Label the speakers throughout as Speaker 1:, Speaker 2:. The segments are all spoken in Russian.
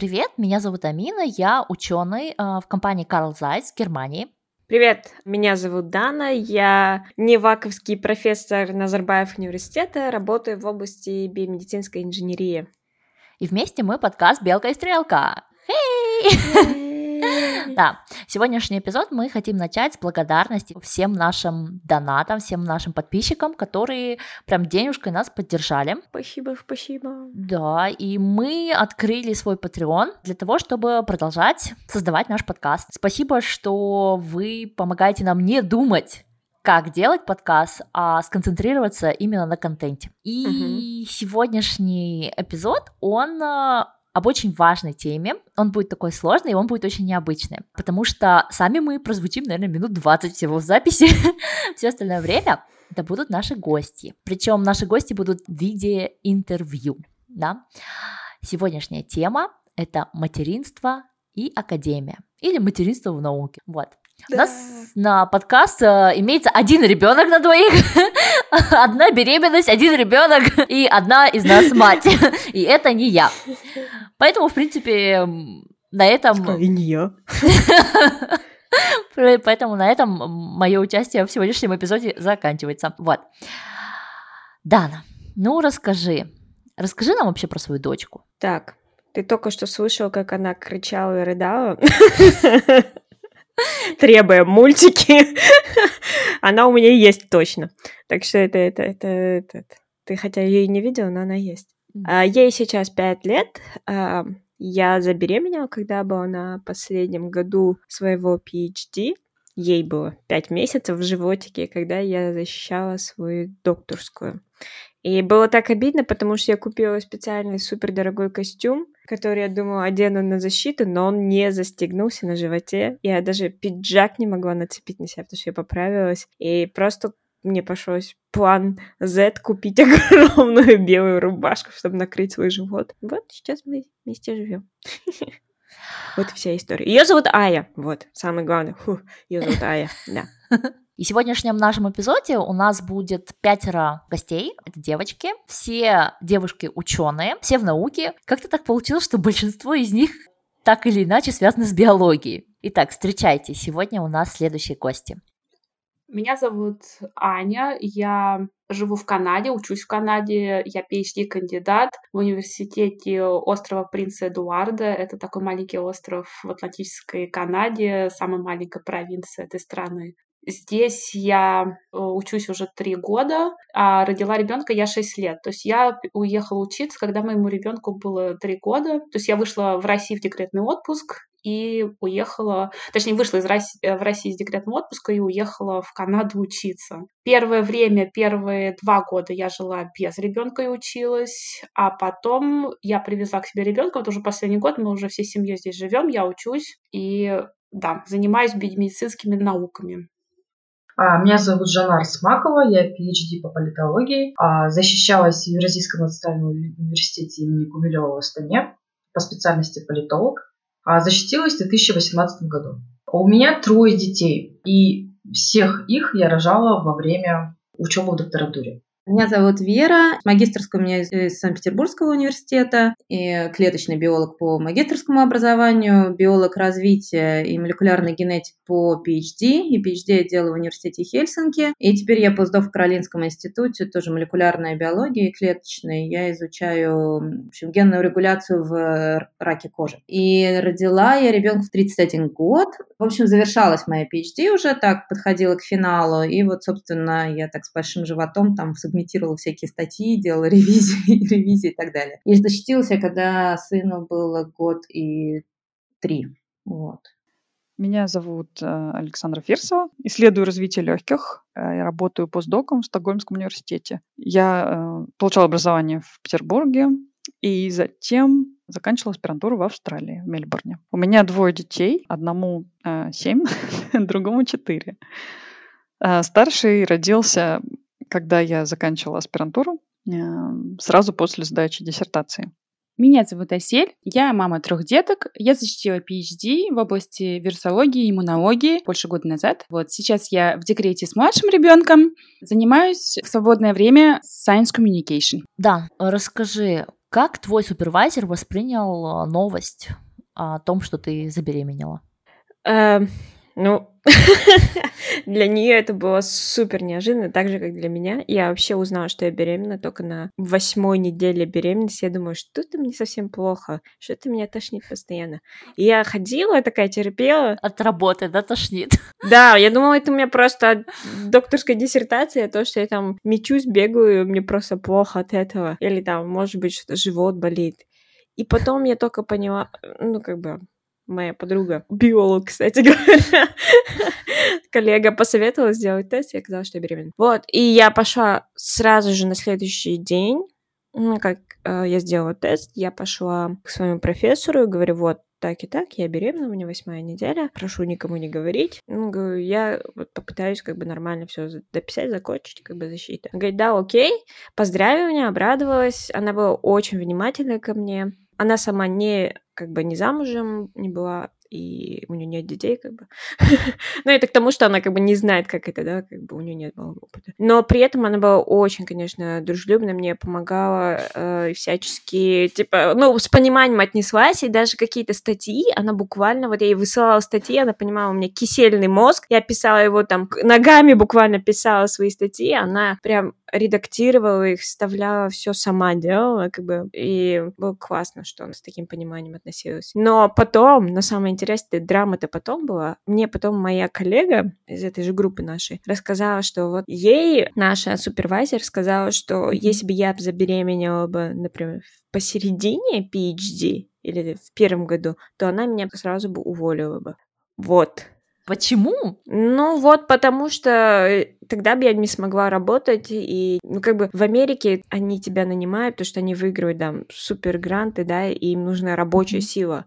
Speaker 1: Привет, меня зовут Амина, я ученый в компании Carl Zeiss в Германии.
Speaker 2: Привет, меня зовут Дана, я неваковский профессор Назарбаев университета, работаю в области биомедицинской инженерии.
Speaker 1: И вместе мы подкаст «Белка и стрелка». Hey! Да, сегодняшний эпизод мы хотим начать с благодарности всем нашим донатам, всем нашим подписчикам, которые прям денежкой нас поддержали.
Speaker 2: Спасибо, спасибо.
Speaker 1: Да, и мы открыли свой Patreon для того, чтобы продолжать создавать наш подкаст. Спасибо, что вы помогаете нам не думать как делать подкаст, а сконцентрироваться именно на контенте. И угу. сегодняшний эпизод, он а, об очень важной теме. Он будет такой сложный, и он будет очень необычный, потому что сами мы прозвучим, наверное, минут 20 всего в записи. Все остальное время это будут наши гости. Причем наши гости будут в виде интервью. Да? Сегодняшняя тема – это материнство и академия. Или материнство в науке. Вот. Да. У нас на подкаст э, имеется один ребенок на двоих, одна беременность, один ребенок и одна из нас мать. И это не я. Поэтому, в принципе, на этом...
Speaker 2: И не я.
Speaker 1: Поэтому на этом мое участие в сегодняшнем эпизоде заканчивается. Вот. Дана, ну расскажи. Расскажи нам вообще про свою дочку.
Speaker 2: Так, ты только что слышал, как она кричала и рыдала? Требуя мультики, она у меня есть точно. Так что это, это, это, это, ты хотя ее и не видела, но она есть. А, ей сейчас пять лет. А, я забеременела, когда была на последнем году своего PhD. Ей было пять месяцев в животике, когда я защищала свою докторскую. И было так обидно, потому что я купила специальный супердорогой костюм, который я думала одену на защиту, но он не застегнулся на животе. Я даже пиджак не могла нацепить на себя, потому что я поправилась. И просто мне пришлось план Z купить огромную белую рубашку, чтобы накрыть свой живот. Вот сейчас мы вместе живем. Вот вся история. Ее зовут Ая. Вот, самое главное. Ее зовут Ая, да.
Speaker 1: И в сегодняшнем нашем эпизоде у нас будет пятеро гостей, это девочки, все девушки ученые, все в науке. Как-то так получилось, что большинство из них так или иначе связаны с биологией. Итак, встречайте, сегодня у нас следующие гости.
Speaker 3: Меня зовут Аня, я живу в Канаде, учусь в Канаде, я PhD-кандидат в университете острова Принца Эдуарда. Это такой маленький остров в Атлантической Канаде, самая маленькая провинция этой страны. Здесь я э, учусь уже три года, а родила ребенка я шесть лет. То есть я уехала учиться, когда моему ребенку было три года. То есть я вышла в Россию в декретный отпуск и уехала, точнее, вышла из России, э, в России из декретного отпуска и уехала в Канаду учиться. Первое время, первые два года я жила без ребенка и училась, а потом я привезла к себе ребенка. Вот уже последний год мы уже всей семьей здесь живем, я учусь и да, занимаюсь медицинскими науками.
Speaker 4: А, меня зовут Жанар Смакова, я PhD по политологии, а, защищалась в Евразийском национальном университете имени Гумилева в Астане по специальности политолог, а защитилась в 2018 году. У меня трое детей, и всех их я рожала во время учебы в докторантуре.
Speaker 5: Меня зовут Вера, магистрская у меня из Санкт-Петербургского университета, и клеточный биолог по магистрскому образованию, биолог развития и молекулярный генетик по PhD, и PhD я делаю в университете Хельсинки, и теперь я постдов в Каролинском институте, тоже молекулярная биология и клеточная, я изучаю в общем, генную регуляцию в раке кожи. И родила я ребенка в 31 год, в общем, завершалась моя PhD уже так, подходила к финалу, и вот, собственно, я так с большим животом там в сабмитировала всякие статьи, делала ревизии, ревизии и так далее. И защитилась я, когда сыну было год и три. Вот.
Speaker 6: Меня зовут э, Александра Фирсова. Исследую развитие легких. Э, я работаю постдоком в Стокгольмском университете. Я э, получала образование в Петербурге и затем заканчивала аспирантуру в Австралии, в Мельбурне. У меня двое детей. Одному семь, другому четыре. Старший родился когда я заканчивала аспирантуру, эм, сразу после сдачи диссертации.
Speaker 7: Меня зовут Асель, я мама трех деток. Я защитила PhD в области вирусологии и иммунологии больше года назад. Вот сейчас я в декрете с младшим ребенком. Занимаюсь в свободное время science communication.
Speaker 1: Да, расскажи, Как твой супервайзер воспринял новость о том, что ты забеременела?
Speaker 2: Ну, для нее это было супер неожиданно, так же, как для меня. Я вообще узнала, что я беременна только на восьмой неделе беременности. Я думаю, что-то мне совсем плохо, что-то меня тошнит постоянно. И я ходила, такая терпела.
Speaker 1: От работы, да, тошнит?
Speaker 2: Да, я думала, это у меня просто докторская диссертация, то, что я там мечусь, бегаю, мне просто плохо от этого. Или там, может быть, что-то живот болит. И потом я только поняла, ну, как бы, моя подруга, биолог, кстати говоря, коллега посоветовала сделать тест, я сказала, что я беременна. Вот, и я пошла сразу же на следующий день, ну, как э, я сделала тест, я пошла к своему профессору и говорю, вот, так и так, я беременна, у меня восьмая неделя, прошу никому не говорить. Ну, говорю, я вот попытаюсь как бы нормально все дописать, закончить, как бы защита. Говорит, да, окей, поздравила меня, обрадовалась, она была очень внимательна ко мне. Она сама не как бы не замужем не была, и у нее нет детей, как бы. ну, это к тому, что она как бы не знает, как это, да, как бы у нее нет было опыта. Но при этом она была очень, конечно, дружелюбна, мне помогала э, всячески, типа, ну, с пониманием отнеслась, и даже какие-то статьи, она буквально, вот я ей высылала статьи, она понимала, у меня кисельный мозг, я писала его там, ногами буквально писала свои статьи, она прям редактировала их, вставляла, все сама делала, как бы, и было классно, что она с таким пониманием относилась. Но потом, на самое интересное, драма-то потом была, мне потом моя коллега из этой же группы нашей рассказала, что вот ей наша супервайзер сказала, что если бы я забеременела бы, например, посередине PhD или в первом году, то она меня сразу бы уволила бы. Вот.
Speaker 1: Почему?
Speaker 2: Ну вот потому что э, тогда бы я не смогла работать, и, ну, как бы в Америке они тебя нанимают, потому что они выигрывают там супер гранты, да, и им нужна рабочая mm-hmm. сила.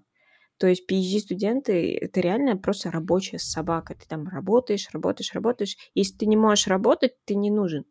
Speaker 2: То есть PhD-студенты — это реально просто рабочая собака. Ты там работаешь, работаешь, работаешь. Если ты не можешь работать, ты не нужен.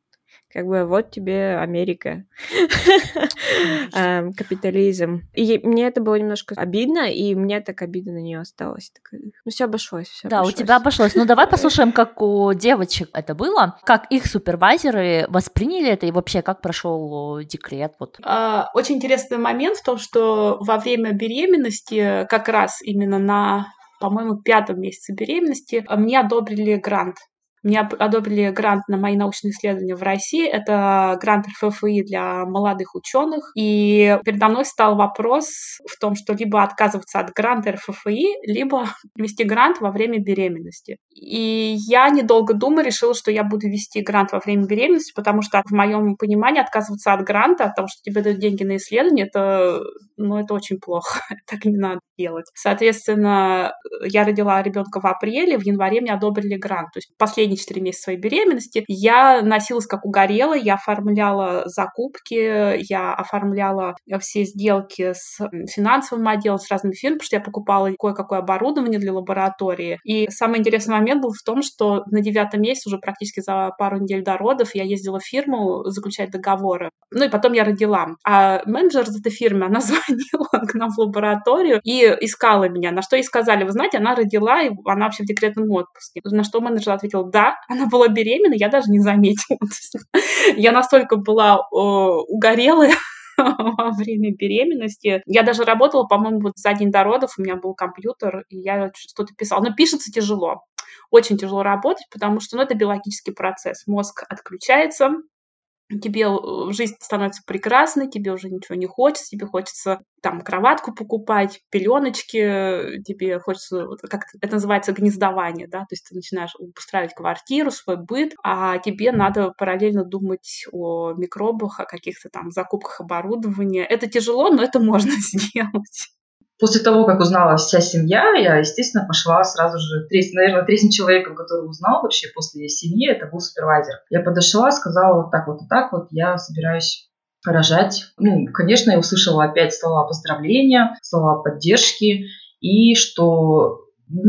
Speaker 2: Как бы вот тебе Америка, капитализм. И мне это было немножко обидно, и мне так обидно на нее осталось. Ну, все обошлось. Всё
Speaker 1: да, обошлось. у тебя обошлось. Ну, давай послушаем, как у девочек это было, как их супервайзеры восприняли это, и вообще, как прошел декрет. Вот.
Speaker 3: А, очень интересный момент в том, что во время беременности, как раз именно на по-моему, пятом месяце беременности мне одобрили грант мне одобрили грант на мои научные исследования в России. Это грант РФФИ для молодых ученых. И передо мной стал вопрос в том, что либо отказываться от гранта РФФИ, либо вести грант во время беременности. И я, недолго думая, решила, что я буду вести грант во время беременности, потому что в моем понимании отказываться от гранта, от того, что тебе дают деньги на исследование, это, ну, это очень плохо. так не надо делать. Соответственно, я родила ребенка в апреле, в январе мне одобрили грант. То есть последний последние 4 месяца своей беременности я носилась как угорела, я оформляла закупки, я оформляла все сделки с финансовым отделом, с разными фирмами, потому что я покупала кое-какое оборудование для лаборатории. И самый интересный момент был в том, что на девятом месяце, уже практически за пару недель до родов, я ездила в фирму заключать договоры. Ну и потом я родила. А менеджер этой фирмы, она звонила к нам в лабораторию и искала меня. На что ей сказали, вы знаете, она родила, и она вообще в декретном отпуске. На что менеджер ответил, да, да, она была беременна, я даже не заметила. Я настолько была угорелая, во время беременности. Я даже работала, по-моему, вот за день до родов у меня был компьютер, и я что-то писала. Но пишется тяжело. Очень тяжело работать, потому что ну, это биологический процесс. Мозг отключается, тебе э, жизнь становится прекрасной, тебе уже ничего не хочется, тебе хочется там кроватку покупать, пеленочки, тебе хочется, как это называется, гнездование, да, то есть ты начинаешь устраивать квартиру, свой быт, а тебе надо параллельно думать о микробах, о каких-то там закупках оборудования. Это тяжело, но это можно сделать.
Speaker 4: После того, как узнала вся семья, я, естественно, пошла сразу же, треть, наверное, третьим человеком, который узнал вообще после семьи, это был супервайзер. Я подошла, сказала вот так вот и так вот, я собираюсь рожать. Ну, конечно, я услышала опять слова поздравления, слова поддержки, и что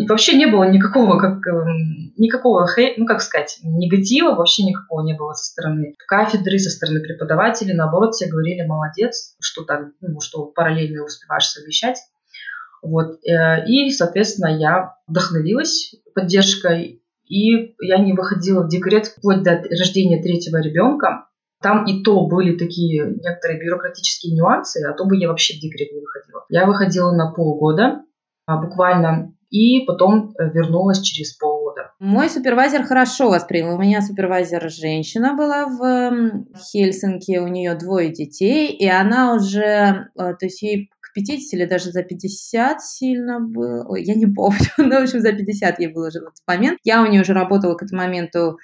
Speaker 4: вообще не было никакого, как, эм, никакого, ну, как сказать, негатива, вообще никакого не было со стороны кафедры, со стороны преподавателей. Наоборот, все говорили, молодец, что так, ну, что параллельно успеваешь совмещать. Вот. Э, и, соответственно, я вдохновилась поддержкой, и я не выходила в декрет вплоть до рождения третьего ребенка. Там и то были такие некоторые бюрократические нюансы, а то бы я вообще в декрет не выходила. Я выходила на полгода, а, буквально и потом э, вернулась через полгода.
Speaker 5: Мой супервайзер хорошо воспринял. У меня супервайзер женщина была в Хельсинки, у нее двое детей, и она уже, э, то есть ей 50 или даже за 50 сильно было. Ой, я не помню, но, в общем, за 50 ей было уже в этот момент. Я у нее уже работала к этому моменту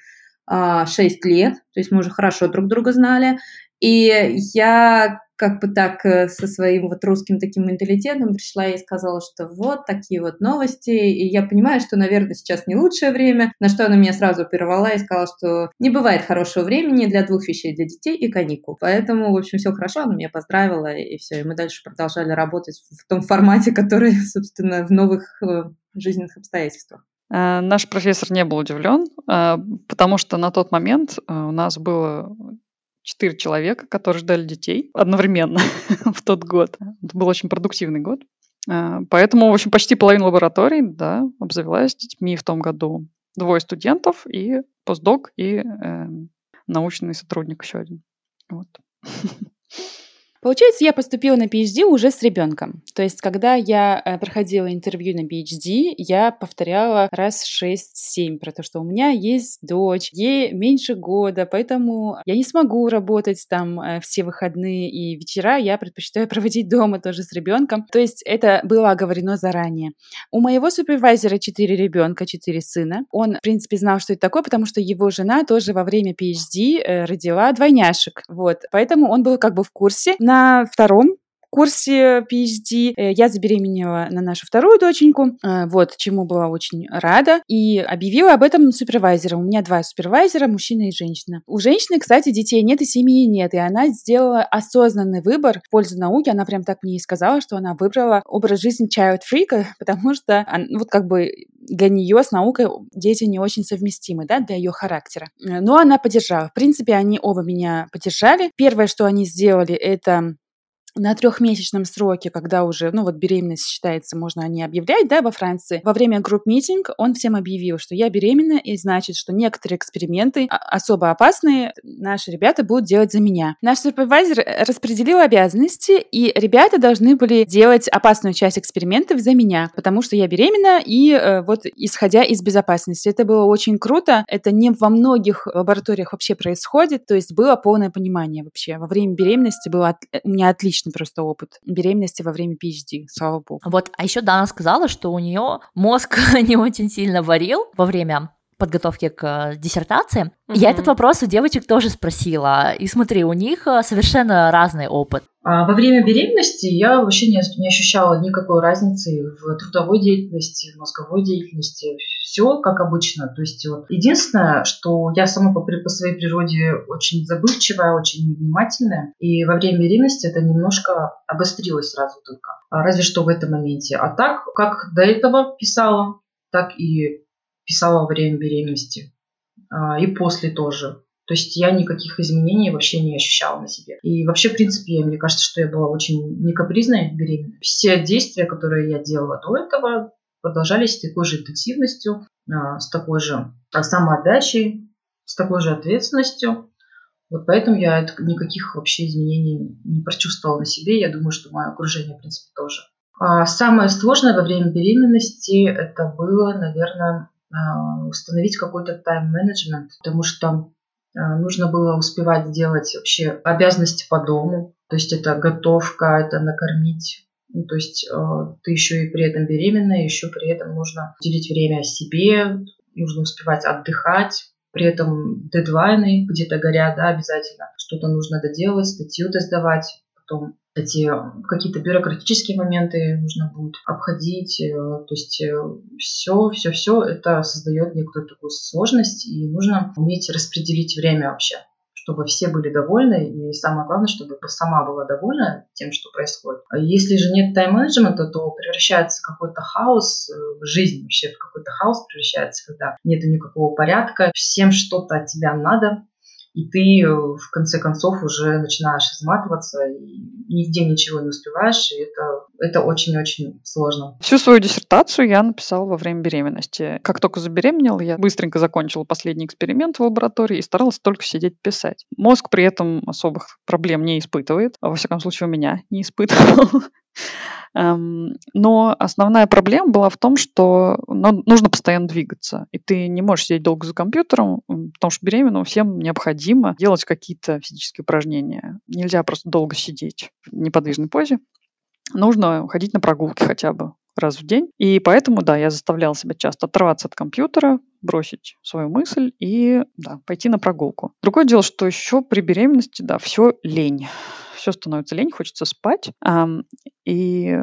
Speaker 5: 6 а, лет, то есть мы уже хорошо друг друга знали. И я как бы так э, со своим вот русским таким менталитетом пришла и сказала, что вот такие вот новости, и я понимаю, что, наверное, сейчас не лучшее время, на что она меня сразу прервала и сказала, что не бывает хорошего времени для двух вещей, для детей и каникул. Поэтому, в общем, все хорошо, она меня поздравила, и все, и мы дальше продолжали работать в том формате, который, собственно, в новых э, жизненных обстоятельствах.
Speaker 6: Э, наш профессор не был удивлен, потому что на тот момент у нас было четыре человека, которые ждали детей одновременно в тот год. Это был очень продуктивный год. А, поэтому, в общем, почти половина лабораторий, да, обзавелась детьми в том году. Двое студентов и постдок, и э, научный сотрудник еще один. Вот.
Speaker 7: Получается, я поступила на PhD уже с ребенком. То есть, когда я э, проходила интервью на PhD, я повторяла раз 6-7 про то, что у меня есть дочь, ей меньше года, поэтому я не смогу работать там э, все выходные и вечера, я предпочитаю проводить дома тоже с ребенком. То есть, это было оговорено заранее. У моего супервайзера 4 ребенка, 4 сына. Он, в принципе, знал, что это такое, потому что его жена тоже во время PhD э, родила двойняшек. Вот. Поэтому он был как бы в курсе на втором курсе PhD э, я забеременела на нашу вторую доченьку, э, вот, чему была очень рада, и объявила об этом супервайзера. У меня два супервайзера, мужчина и женщина. У женщины, кстати, детей нет и семьи нет, и она сделала осознанный выбор в пользу науки. Она прям так мне и сказала, что она выбрала образ жизни child-free, потому что вот как бы для нее с наукой дети не очень совместимы, да, для ее характера. Э, но она поддержала. В принципе, они оба меня поддержали. Первое, что они сделали, это на трехмесячном сроке, когда уже, ну вот беременность считается, можно не объявлять, да, во Франции, во время групп-митинг он всем объявил, что я беременна, и значит, что некоторые эксперименты а, особо опасные наши ребята будут делать за меня. Наш супервайзер э, распределил обязанности, и ребята должны были делать опасную часть экспериментов за меня, потому что я беременна, и э, вот исходя из безопасности. Это было очень круто, это не во многих лабораториях вообще происходит, то есть было полное понимание вообще. Во время беременности было от... у меня отлично отличный просто опыт беременности во время PhD, слава богу.
Speaker 1: Вот, а еще Дана сказала, что у нее мозг не очень сильно варил во время подготовки к э, диссертации. Mm-hmm. Я этот вопрос у девочек тоже спросила. И смотри, у них э, совершенно разный опыт.
Speaker 4: А во время беременности я вообще не, не ощущала никакой разницы в трудовой деятельности, в мозговой деятельности. Все как обычно. То есть вот единственное, что я сама по, по своей природе очень забывчивая, очень внимательная. И во время беременности это немножко обострилось сразу только. А разве что в этом моменте. А так, как до этого писала, так и писала во время беременности. А, и после тоже. То есть я никаких изменений вообще не ощущала на себе. И вообще, в принципе, мне кажется, что я была очень не капризной беременной. Все действия, которые я делала до этого, продолжались с такой же интенсивностью, а, с такой же самоотдачей, с такой же ответственностью. Вот поэтому я никаких вообще изменений не прочувствовала на себе. Я думаю, что мое окружение, в принципе, тоже. А самое сложное во время беременности это было, наверное, а, установить какой-то тайм-менеджмент, потому что а, нужно было успевать делать вообще обязанности по дому, то есть это готовка, это накормить. Ну, то есть э, ты еще и при этом беременная, еще при этом нужно уделить время себе, нужно успевать отдыхать, при этом дедлайны где-то горят, да, обязательно. Что-то нужно доделать, статью сдавать, потом эти какие-то бюрократические моменты нужно будет обходить. Э, то есть все, все, все это создает некоторую такую сложность, и нужно уметь распределить время вообще чтобы все были довольны, и самое главное, чтобы сама была довольна тем, что происходит. А если же нет тайм-менеджмента, то превращается какой-то хаос э, в жизнь, вообще в какой-то хаос превращается, когда нет никакого порядка, всем что-то от тебя надо, и ты э, в конце концов уже начинаешь изматываться, и нигде ничего не успеваешь, и это это очень-очень сложно.
Speaker 6: Всю свою диссертацию я написала во время беременности. Как только забеременела, я быстренько закончила последний эксперимент в лаборатории и старалась только сидеть писать. Мозг при этом особых проблем не испытывает. Во всяком случае, у меня не испытывал. Эм, но основная проблема была в том, что нужно постоянно двигаться. И ты не можешь сидеть долго за компьютером, потому что беременным всем необходимо делать какие-то физические упражнения. Нельзя просто долго сидеть в неподвижной позе нужно ходить на прогулки хотя бы раз в день. И поэтому, да, я заставляла себя часто оторваться от компьютера, бросить свою мысль и, да, пойти на прогулку. Другое дело, что еще при беременности, да, все лень. Все становится лень, хочется спать. И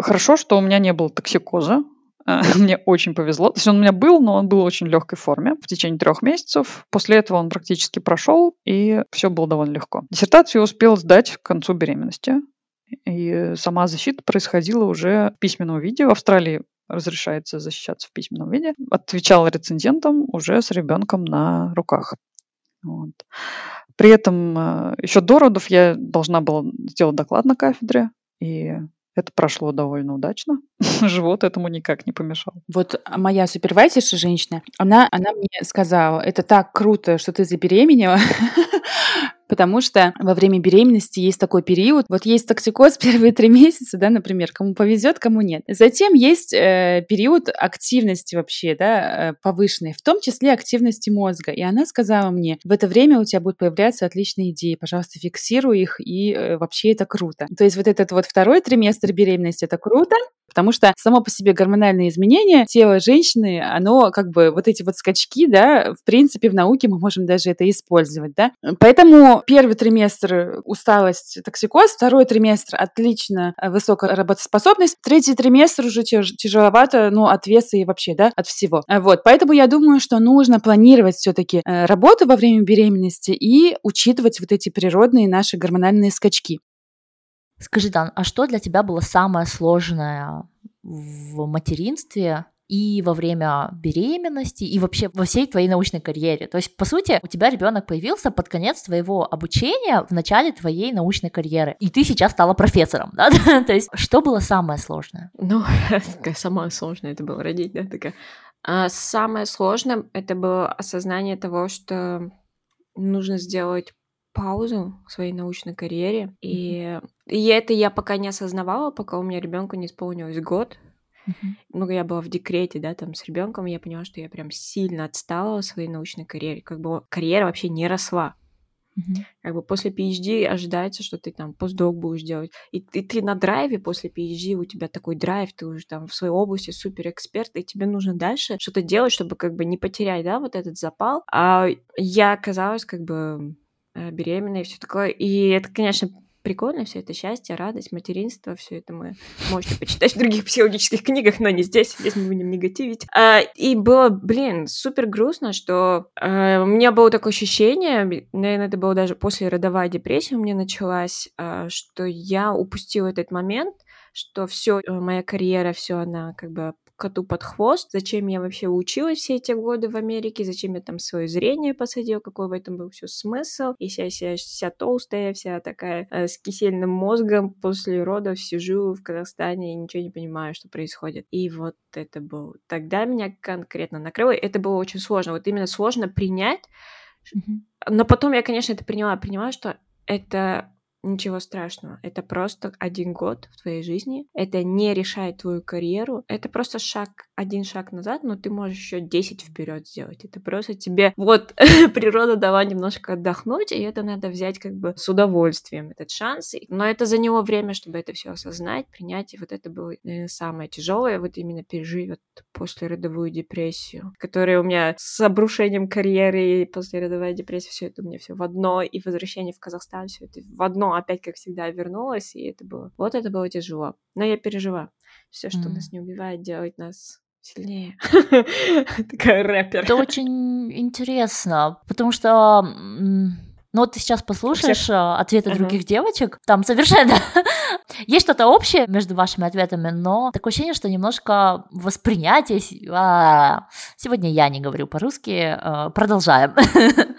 Speaker 6: хорошо, что у меня не было токсикоза, мне очень повезло. То есть он у меня был, но он был в очень легкой форме в течение трех месяцев. После этого он практически прошел, и все было довольно легко. Диссертацию я успела сдать к концу беременности. И сама защита происходила уже в письменном виде. В Австралии разрешается защищаться в письменном виде. Отвечала рецензентам уже с ребенком на руках. Вот. При этом э, еще до родов я должна была сделать доклад на кафедре, и это прошло довольно удачно. Живот этому никак не помешал.
Speaker 7: Вот моя супервайзерша женщина, она, она мне сказала, это так круто, что ты забеременела. потому что во время беременности есть такой период, вот есть токсикоз первые три месяца, да, например, кому повезет, кому нет. Затем есть э, период активности вообще, да, э, повышенной, в том числе активности мозга. И она сказала мне, в это время у тебя будут появляться отличные идеи, пожалуйста, фиксируй их, и э, вообще это круто. То есть вот этот вот второй триместр беременности, это круто, потому что само по себе гормональные изменения тела женщины, оно как бы вот эти вот скачки, да, в принципе, в науке мы можем даже это использовать, да. Поэтому первый триместр усталость, токсикоз, второй триместр отлично э, высокая работоспособность, третий триместр уже тяжеловато, ну, от веса и вообще, да, от всего. Э, вот, поэтому я думаю, что нужно планировать все-таки э, работу во время беременности и учитывать вот эти природные наши гормональные скачки.
Speaker 1: Скажи, Дан, а что для тебя было самое сложное в материнстве и во время беременности, и вообще во всей твоей научной карьере. То есть, по сути, у тебя ребенок появился под конец твоего обучения в начале твоей научной карьеры, и ты сейчас стала профессором, да? То есть, что было самое сложное?
Speaker 2: Ну, самое сложное это было родить, да, такая. А самое сложное это было осознание того, что нужно сделать паузу в своей научной карьере. И, и это я пока не осознавала, пока у меня ребенку не исполнилось год. Uh-huh. Ну, я была в декрете, да, там с ребенком, я поняла, что я прям сильно отстала в своей научной карьере. Как бы карьера вообще не росла. Uh-huh. Как бы после PhD ожидается, что ты там постдок будешь делать. И, и ты на драйве после PhD, у тебя такой драйв, ты уже там в своей области супер эксперт, и тебе нужно дальше что-то делать, чтобы как бы не потерять, да, вот этот запал. А я оказалась как бы э, беременной и все такое. И это, конечно, прикольно, все это счастье, радость, материнство, все это мы можете почитать в других психологических книгах, но не здесь, здесь мы будем негативить. А, и было, блин, супер грустно, что а, у меня было такое ощущение, наверное, это было даже после родовая депрессия у меня началась, а, что я упустила этот момент, что все, э, моя карьера, все она как бы коту под хвост, зачем я вообще училась все эти годы в Америке, зачем я там свое зрение посадил, какой в этом был все смысл, и вся, вся, вся толстая, вся такая э, с кисельным мозгом после родов сижу в Казахстане и ничего не понимаю, что происходит. И вот это было. Тогда меня конкретно накрыло, это было очень сложно, вот именно сложно принять, mm-hmm. но потом я, конечно, это приняла, приняла, что это Ничего страшного. Это просто один год в твоей жизни. Это не решает твою карьеру. Это просто шаг, один шаг назад, но ты можешь еще 10 вперед сделать. Это просто тебе вот природа дала немножко отдохнуть, и это надо взять как бы с удовольствием, этот шанс. Но это за него время, чтобы это все осознать, принять. И вот это было наверное, самое тяжелое, вот именно пережить вот послеродовую депрессию, которая у меня с обрушением карьеры и послеродовая депрессия, все это у меня все в одно, и возвращение в Казахстан, все это в одно опять, как всегда, вернулась, и это было... Вот это было тяжело. Но я пережила. Все, что mm. нас не убивает, делает нас сильнее. Такая рэпер.
Speaker 1: Это очень интересно, потому что ну вот ты сейчас послушаешь Всех... А, ответы uh-huh. других девочек, там совершенно есть что-то общее между вашими ответами, но такое ощущение, что немножко воспринятие... А, сегодня я не говорю по-русски, а, продолжаем.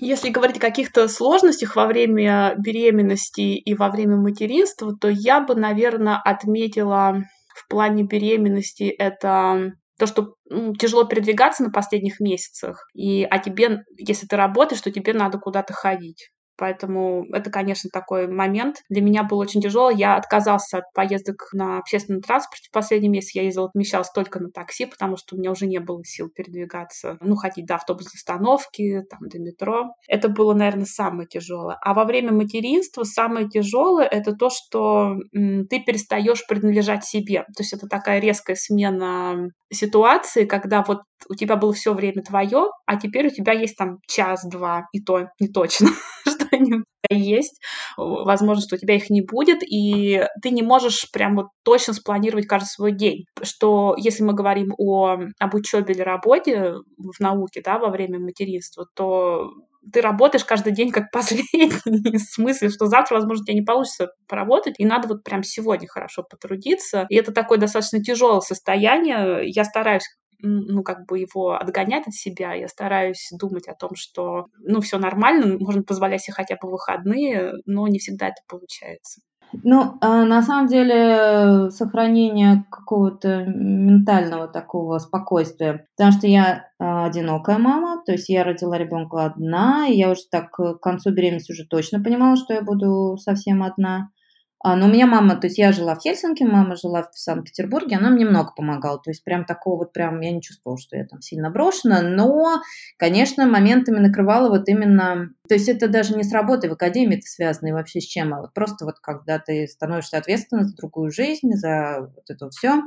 Speaker 3: Если говорить о каких-то сложностях во время беременности и во время материнства, то я бы, наверное, отметила в плане беременности это то, что ну, тяжело передвигаться на последних месяцах, и, а тебе, если ты работаешь, то тебе надо куда-то ходить. Поэтому это, конечно, такой момент. Для меня был очень тяжелый. Я отказался от поездок на общественном транспорте в последний месяц. Я ездила, отмещалась только на такси, потому что у меня уже не было сил передвигаться. Ну, ходить до автобусной остановки, там, до метро. Это было, наверное, самое тяжелое. А во время материнства самое тяжелое — это то, что ты перестаешь принадлежать себе. То есть это такая резкая смена ситуации, когда вот у тебя было все время твое, а теперь у тебя есть там час-два, и то не точно, что они есть, возможно, что у тебя их не будет, и ты не можешь прям вот точно спланировать каждый свой день. Что если мы говорим о, об учебе или работе в науке, да, во время материнства, то ты работаешь каждый день как последний, в смысле, что завтра, возможно, тебе не получится поработать, и надо вот прям сегодня хорошо потрудиться. И это такое достаточно тяжелое состояние. Я стараюсь ну, как бы его отгонять от себя. Я стараюсь думать о том, что, ну, все нормально, можно позволять себе хотя бы выходные, но не всегда это получается.
Speaker 5: Ну, а на самом деле, сохранение какого-то ментального такого спокойствия. Потому что я а, одинокая мама, то есть я родила ребенка одна, и я уже так к концу беременности уже точно понимала, что я буду совсем одна. А, но у меня мама, то есть я жила в Хельсинки, мама жила в Санкт-Петербурге, она мне много помогала. То есть прям такого вот прям я не чувствовала, что я там сильно брошена. Но, конечно, моментами накрывала вот именно... То есть это даже не с работой в академии это связано и вообще с чем, а вот просто вот когда ты становишься ответственной за другую жизнь, за вот это все,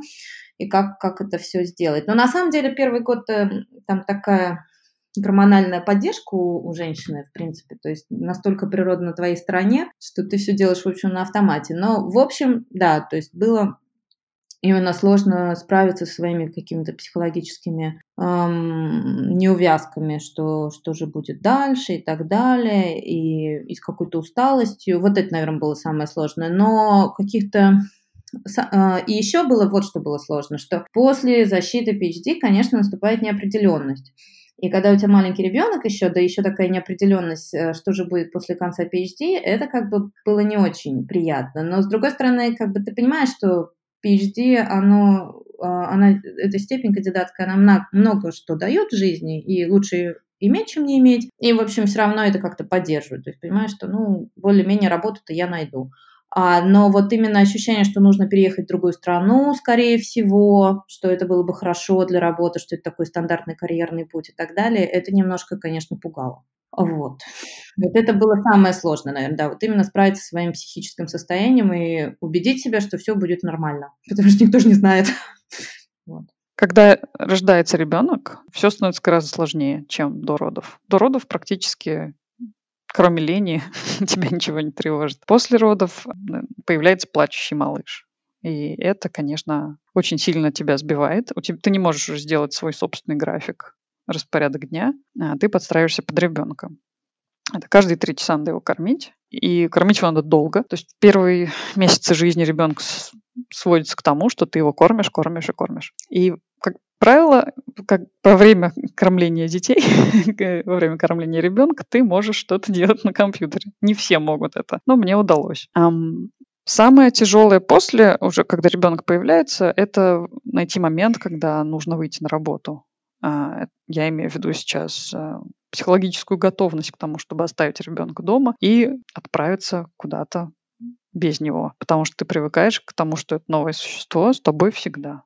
Speaker 5: и как, как это все сделать. Но на самом деле первый год э, там такая гормональная поддержка у, женщины, в принципе, то есть настолько природа на твоей стороне, что ты все делаешь, в общем, на автомате. Но, в общем, да, то есть было именно сложно справиться со своими какими-то психологическими эм, неувязками, что, что же будет дальше и так далее, и, и с какой-то усталостью. Вот это, наверное, было самое сложное. Но каких-то а, и еще было вот что было сложно, что после защиты PhD, конечно, наступает неопределенность. И когда у тебя маленький ребенок еще, да еще такая неопределенность, э, что же будет после конца PhD, это как бы было не очень приятно. Но с другой стороны, как бы ты понимаешь, что PhD, оно, а, она, эта степень кандидатская, она много что дает в жизни, и лучше иметь, чем не иметь. И, в общем, все равно это как-то поддерживает. То есть, понимаешь, что, ну, более-менее работу-то я найду. А, но вот именно ощущение, что нужно переехать в другую страну, скорее всего, что это было бы хорошо для работы, что это такой стандартный карьерный путь и так далее, это немножко, конечно, пугало. Вот. Вот это было самое сложное, наверное, да, вот именно справиться со своим психическим состоянием и убедить себя, что все будет нормально, потому что никто же не знает.
Speaker 6: Вот. Когда рождается ребенок, все становится гораздо сложнее, чем до родов. До родов практически кроме лени, тебя ничего не тревожит. После родов появляется плачущий малыш. И это, конечно, очень сильно тебя сбивает. У тебя, ты не можешь уже сделать свой собственный график, распорядок дня, а ты подстраиваешься под ребенка. Это каждые три часа надо его кормить. И кормить его надо долго. То есть первые месяцы жизни ребенка сводится к тому, что ты его кормишь, кормишь и кормишь. И правило, как во время кормления детей, во время кормления ребенка, ты можешь что-то делать на компьютере. Не все могут это, но мне удалось. Самое тяжелое после, уже когда ребенок появляется, это найти момент, когда нужно выйти на работу. А, я имею в виду сейчас а, психологическую готовность к тому, чтобы оставить ребенка дома и отправиться куда-то без него, потому что ты привыкаешь к тому, что это новое существо с тобой всегда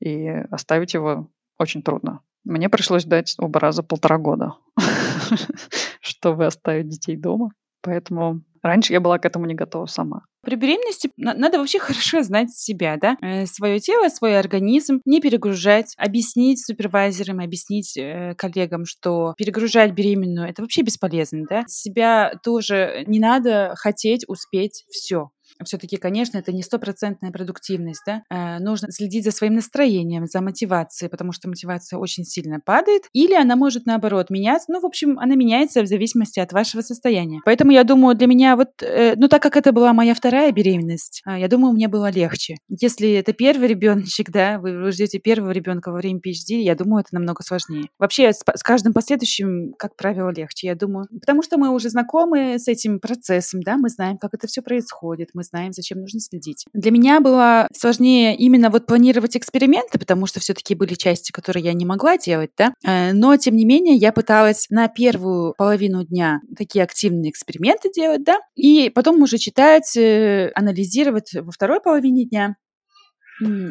Speaker 6: и оставить его очень трудно. Мне пришлось дать оба раза полтора года, чтобы оставить детей дома. Поэтому раньше я была к этому не готова сама.
Speaker 7: При беременности надо вообще хорошо знать себя, да, э, свое тело, свой организм, не перегружать, объяснить супервайзерам, объяснить э, коллегам, что перегружать беременную это вообще бесполезно, да. Себя тоже не надо хотеть успеть все. Все-таки, конечно, это не стопроцентная продуктивность, да. Э, нужно следить за своим настроением, за мотивацией, потому что мотивация очень сильно падает, или она может наоборот меняться. Ну, в общем, она меняется в зависимости от вашего состояния. Поэтому я думаю, для меня вот, э, ну, так как это была моя вторая беременность, э, я думаю, мне было легче. Если это первый ребеночек, да, вы, вы ждете первого ребенка во время PhD, я думаю, это намного сложнее. Вообще, с, с каждым последующим, как правило, легче, я думаю. Потому что мы уже знакомы с этим процессом, да, мы знаем, как это все происходит, мы знаем, зачем нужно следить. Для меня было сложнее именно вот планировать эксперименты, потому что все-таки были части, которые я не могла делать, да, э, но, тем не менее, я пыталась на первую половину дня такие активные эксперименты делать, да, и потом уже читать, э, анализировать во второй половине дня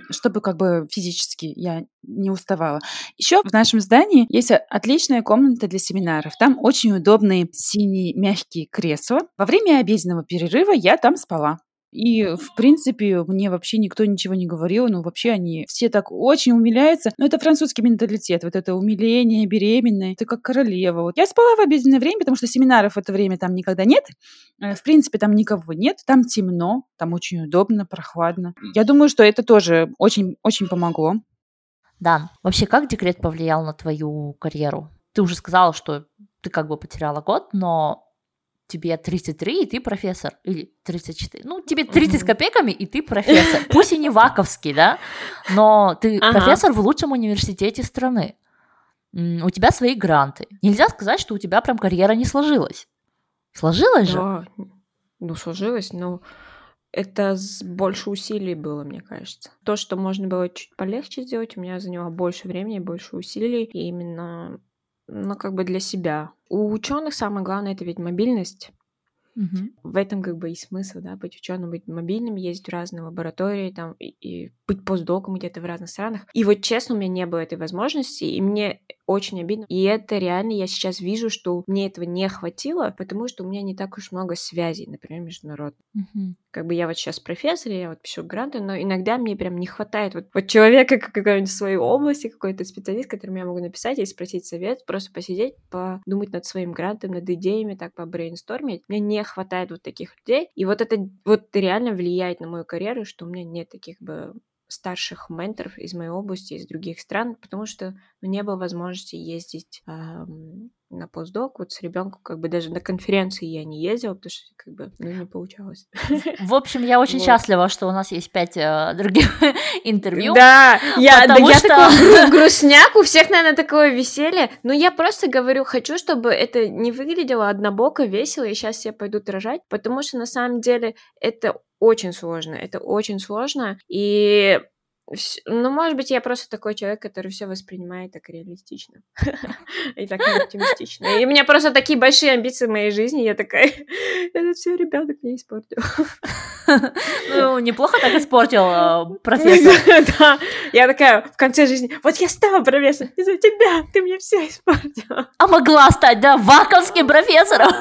Speaker 7: чтобы как бы физически я не уставала. Еще в нашем здании есть отличная комната для семинаров. Там очень удобные синие мягкие кресла. Во время обеденного перерыва я там спала. И, в принципе, мне вообще никто ничего не говорил, ну, вообще они все так очень умиляются. Но это французский менталитет, вот это умиление беременной, ты как королева. Вот я спала в обеденное время, потому что семинаров в это время там никогда нет. Э, в принципе, там никого нет, там темно, там очень удобно, прохладно. Я думаю, что это тоже очень-очень помогло.
Speaker 1: Да. Вообще, как декрет повлиял на твою карьеру? Ты уже сказала, что ты как бы потеряла год, но тебе 33, и ты профессор. Или 34. Ну, тебе 30 с копейками, и ты профессор. Пусть и не ваковский, да, но ты ага. профессор в лучшем университете страны. У тебя свои гранты. Нельзя сказать, что у тебя прям карьера не сложилась. Сложилась да.
Speaker 2: же? Ну, сложилось, но это больше усилий было, мне кажется. То, что можно было чуть полегче сделать, у меня заняло больше времени, больше усилий. И именно ну, как бы для себя. У ученых самое главное это ведь мобильность. Угу. В этом как бы и смысл, да, быть ученым, быть мобильным, ездить в разные лаборатории, там, и, и быть постдоком где-то в разных странах. И вот честно, у меня не было этой возможности, и мне очень обидно. И это реально, я сейчас вижу, что мне этого не хватило, потому что у меня не так уж много связей, например, международных. Угу. Как бы я вот сейчас профессор, я вот пишу гранты, но иногда мне прям не хватает вот, вот человека какой-нибудь в своей области, какой-то специалист, которому я могу написать и спросить совет, просто посидеть, подумать над своим грантом, над идеями, так по брейнстормить. Мне не хватает вот таких людей. И вот это вот реально влияет на мою карьеру, что у меня нет таких бы старших менторов из моей области, из других стран, потому что ну, не было возможности ездить эм, на постдок. Вот с ребенком как бы даже на конференции я не ездила, потому что как бы ну, не получалось.
Speaker 1: В общем, я очень вот. счастлива, что у нас есть пять э, других интервью.
Speaker 2: Да, я, да, я что... такой грустняк, у всех, наверное, такое веселье. Но я просто говорю, хочу, чтобы это не выглядело однобоко, весело, и сейчас все пойдут рожать, потому что на самом деле это очень сложно, это очень сложно, и ну, может быть, я просто такой человек, который все воспринимает так реалистично и так оптимистично. И у меня просто такие большие амбиции в моей жизни, я такая, это все ребенок мне испортил.
Speaker 1: Ну, неплохо так испортил э, профессор.
Speaker 2: Да, я такая в конце жизни, вот я стала профессором из-за тебя, ты мне все испортил.
Speaker 1: А могла стать, да, ваковским профессором.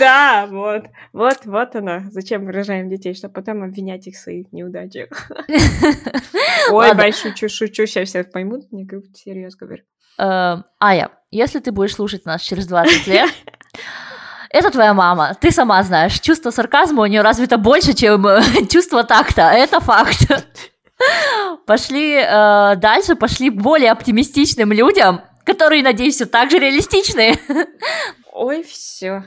Speaker 2: Да, вот, вот, вот она. Зачем выражаем детей, чтобы потом обвинять их в своих неудачах. Ой, Ладно. шучу, шучу, сейчас все поймут, мне как серьезно говорю.
Speaker 1: Э, Ая, если ты будешь слушать нас через 20 лет, это твоя мама, ты сама знаешь, чувство сарказма у нее развито больше, чем э, чувство такта, это факт. Пошли э, дальше, пошли более оптимистичным людям, которые, надеюсь, все так же реалистичные.
Speaker 2: Ой, все.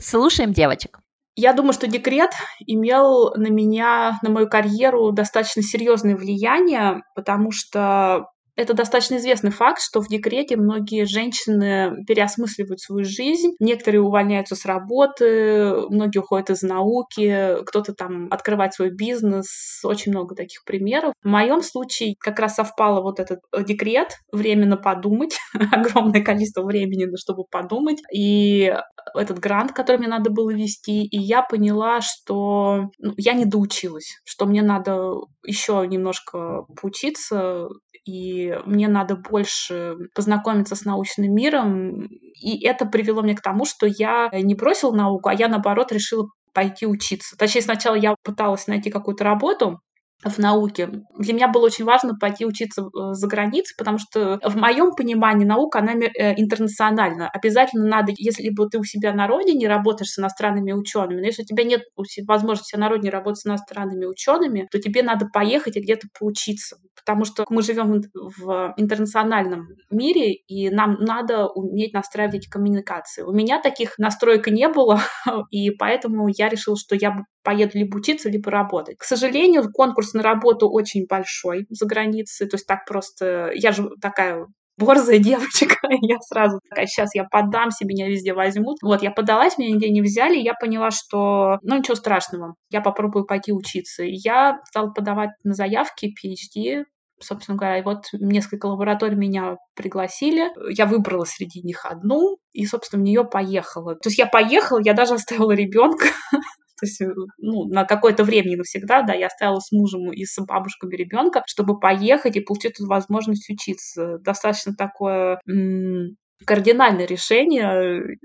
Speaker 1: Слушаем девочек.
Speaker 3: Я думаю, что декрет имел на меня, на мою карьеру достаточно серьезное влияние, потому что это достаточно известный факт, что в декрете многие женщины переосмысливают свою жизнь. Некоторые увольняются с работы, многие уходят из науки, кто-то там открывает свой бизнес. Очень много таких примеров. В моем случае как раз совпало вот этот декрет, временно подумать, огромное количество времени, чтобы подумать. И этот грант, который мне надо было вести, и я поняла, что ну, я не доучилась, что мне надо еще немножко поучиться, и мне надо больше познакомиться с научным миром. И это привело меня к тому, что я не бросила науку, а я, наоборот, решила пойти учиться. Точнее, сначала я пыталась найти какую-то работу, в науке. Для меня было очень важно пойти учиться э, за границей, потому что в моем понимании наука, она э, интернациональна. Обязательно надо, если бы ты у себя на родине работаешь с иностранными учеными, но если у тебя нет возможности на родине работать с иностранными учеными, то тебе надо поехать и где-то поучиться, потому что мы живем в интернациональном мире, и нам надо уметь настраивать коммуникации. У меня таких настроек не было, и поэтому я решила, что я поеду либо учиться, либо работать. К сожалению, конкурс на работу очень большой за границей, то есть так просто... Я же такая борзая девочка, я сразу такая, сейчас я подамся, меня везде возьмут. Вот, я подалась, меня нигде не взяли, я поняла, что, ну, ничего страшного, я попробую пойти учиться. И я стала подавать на заявки PhD, собственно говоря, и вот несколько лабораторий меня пригласили. Я выбрала среди них одну и, собственно, в нее поехала. То есть я поехала, я даже оставила ребенка то есть, э, ну, на какое-то время, не навсегда, да, я оставила с мужем и с бабушками ребенка, чтобы поехать и получить эту возможность учиться. Достаточно такое кардинальное решение.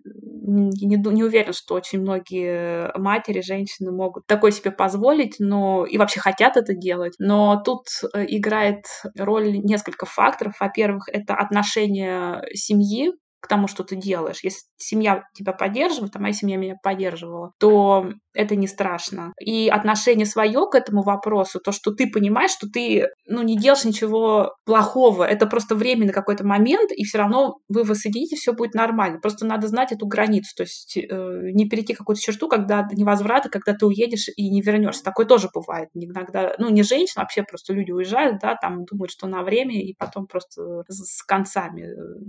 Speaker 3: Не, не уверен, что очень многие матери, женщины могут такое себе позволить, но и вообще хотят это делать. Но тут э, играет роль несколько факторов. Во-первых, это отношение семьи к тому, что ты делаешь. Если семья тебя поддерживает, а моя семья меня поддерживала, то это не страшно. И отношение свое к этому вопросу, то, что ты понимаешь, что ты ну, не делаешь ничего плохого, это просто временный какой-то момент, и все равно вы воссоедините, все будет нормально. Просто надо знать эту границу, то есть э, не перейти какую-то черту, когда невозврата, когда ты уедешь и не вернешься. Такое тоже бывает. Иногда, ну, не женщина, вообще просто люди уезжают, да, там думают, что на время, и потом просто с концами.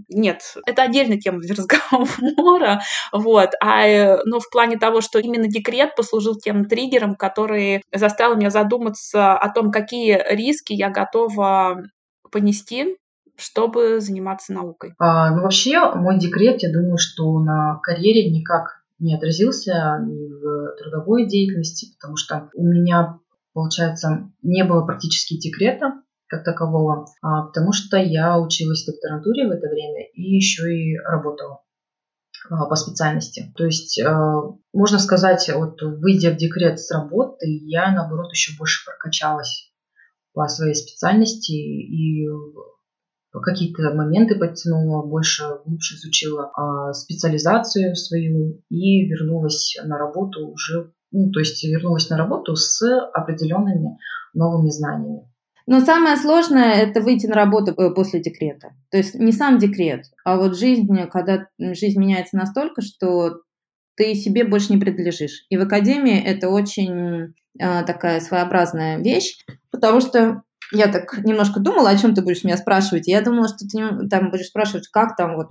Speaker 3: Нет, это отдельная тема для разговора, вот. А, э, но в плане того, что именно декрет послужил тем триггером, который заставил меня задуматься о том, какие риски я готова понести, чтобы заниматься наукой.
Speaker 4: А, ну, вообще, мой декрет, я думаю, что на карьере никак не отразился ни в трудовой деятельности, потому что у меня, получается, не было практически декрета как такового, а, потому что я училась в докторантуре в это время и еще и работала. А, по специальности. То есть, а, можно сказать, вот выйдя в декрет с работы, я, наоборот, еще больше прокачалась по своей специальности и какие-то моменты подтянула, больше, глубже изучила а, специализацию свою и вернулась на работу уже, ну, то есть вернулась на работу с определенными новыми знаниями.
Speaker 5: Но самое сложное – это выйти на работу э, после декрета. То есть не сам декрет, а вот жизнь, когда жизнь меняется настолько, что ты себе больше не принадлежишь. И в академии это очень э, такая своеобразная вещь, потому что я так немножко думала, о чем ты будешь меня спрашивать. Я думала, что ты там будешь спрашивать, как там вот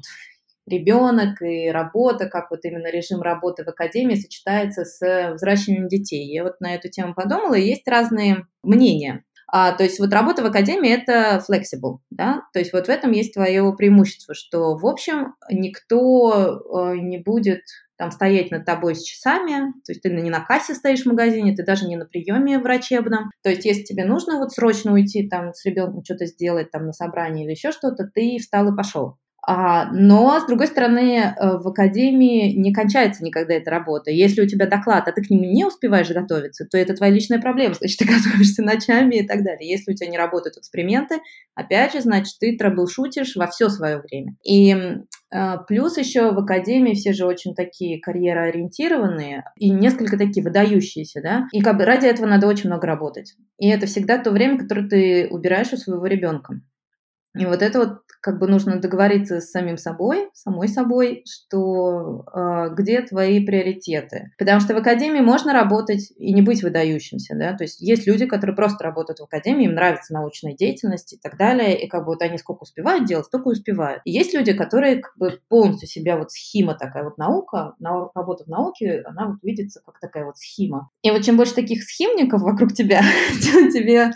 Speaker 5: ребенок и работа, как вот именно режим работы в академии сочетается с взращиванием детей. Я вот на эту тему подумала, и есть разные мнения. А, то есть вот работа в академии – это flexible, да, то есть вот в этом есть твое преимущество, что, в общем, никто э, не будет там стоять над тобой с часами, то есть ты не на кассе стоишь в магазине, ты даже не на приеме врачебном, то есть если тебе нужно вот срочно уйти там с ребенком что-то сделать там на собрании или еще что-то, ты встал и пошел. А, но, с другой стороны, э, в академии не кончается никогда эта работа. Если у тебя доклад, а ты к нему не успеваешь готовиться, то это твоя личная проблема, значит, ты готовишься ночами и так далее. Если у тебя не работают эксперименты, опять же, значит, ты трэблшутишь во все свое время. И э, плюс еще в академии все же очень такие карьероориентированные и несколько такие выдающиеся, да, и как бы ради этого надо очень много работать. И это всегда то время, которое ты убираешь у своего ребенка. И вот это вот как бы нужно договориться с самим собой, самой собой, что э, где твои приоритеты. Потому что в академии можно работать и не быть выдающимся, да, то есть есть люди, которые просто работают в академии, им нравится научная деятельность и так далее, и как бы вот они сколько успевают делать, столько успевают. И есть люди, которые как бы полностью себя вот схема такая вот наука, работа в науке, она вот видится как такая вот схема. И вот чем больше таких схемников вокруг тебя, тем тебе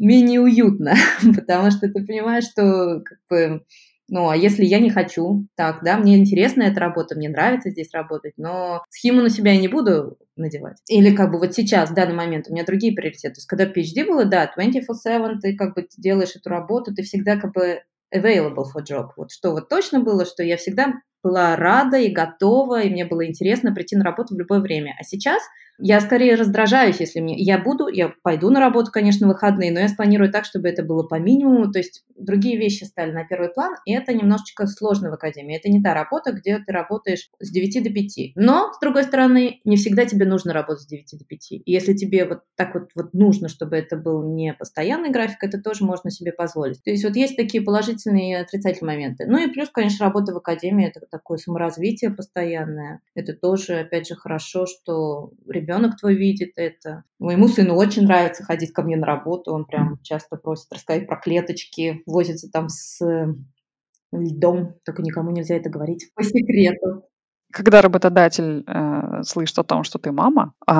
Speaker 5: менее уютно, потому что ты понимаешь, что как бы, ну, а если я не хочу, так, да, мне интересна эта работа, мне нравится здесь работать, но схему на себя я не буду надевать. Или как бы вот сейчас, в данный момент, у меня другие приоритеты. То есть когда PhD было, да, 24-7, ты как бы делаешь эту работу, ты всегда как бы available for job. Вот что вот точно было, что я всегда была рада и готова, и мне было интересно прийти на работу в любое время. А сейчас Я скорее раздражаюсь, если мне... Я буду, я пойду на работу, конечно, выходные, но я спланирую так, чтобы это было по минимуму. То есть другие вещи стали на первый план, и это немножечко сложно в академии. Это не та работа, где ты работаешь с 9 до 5. Но, с другой стороны, не всегда тебе нужно работать с 9 до 5. И если тебе вот так вот, вот нужно, чтобы это был не постоянный график, это тоже можно себе позволить. То есть вот есть такие положительные и отрицательные моменты. Ну и плюс, конечно, работа в академии – это такое саморазвитие постоянное. Это тоже, опять же, хорошо, что ребенок твой видит это. Моему сыну очень нравится ходить ко мне на работу. Он прям часто просит рассказать про клеточки, возится там с льдом, только никому нельзя это говорить по секрету.
Speaker 6: Когда работодатель э, слышит о том, что ты мама, э,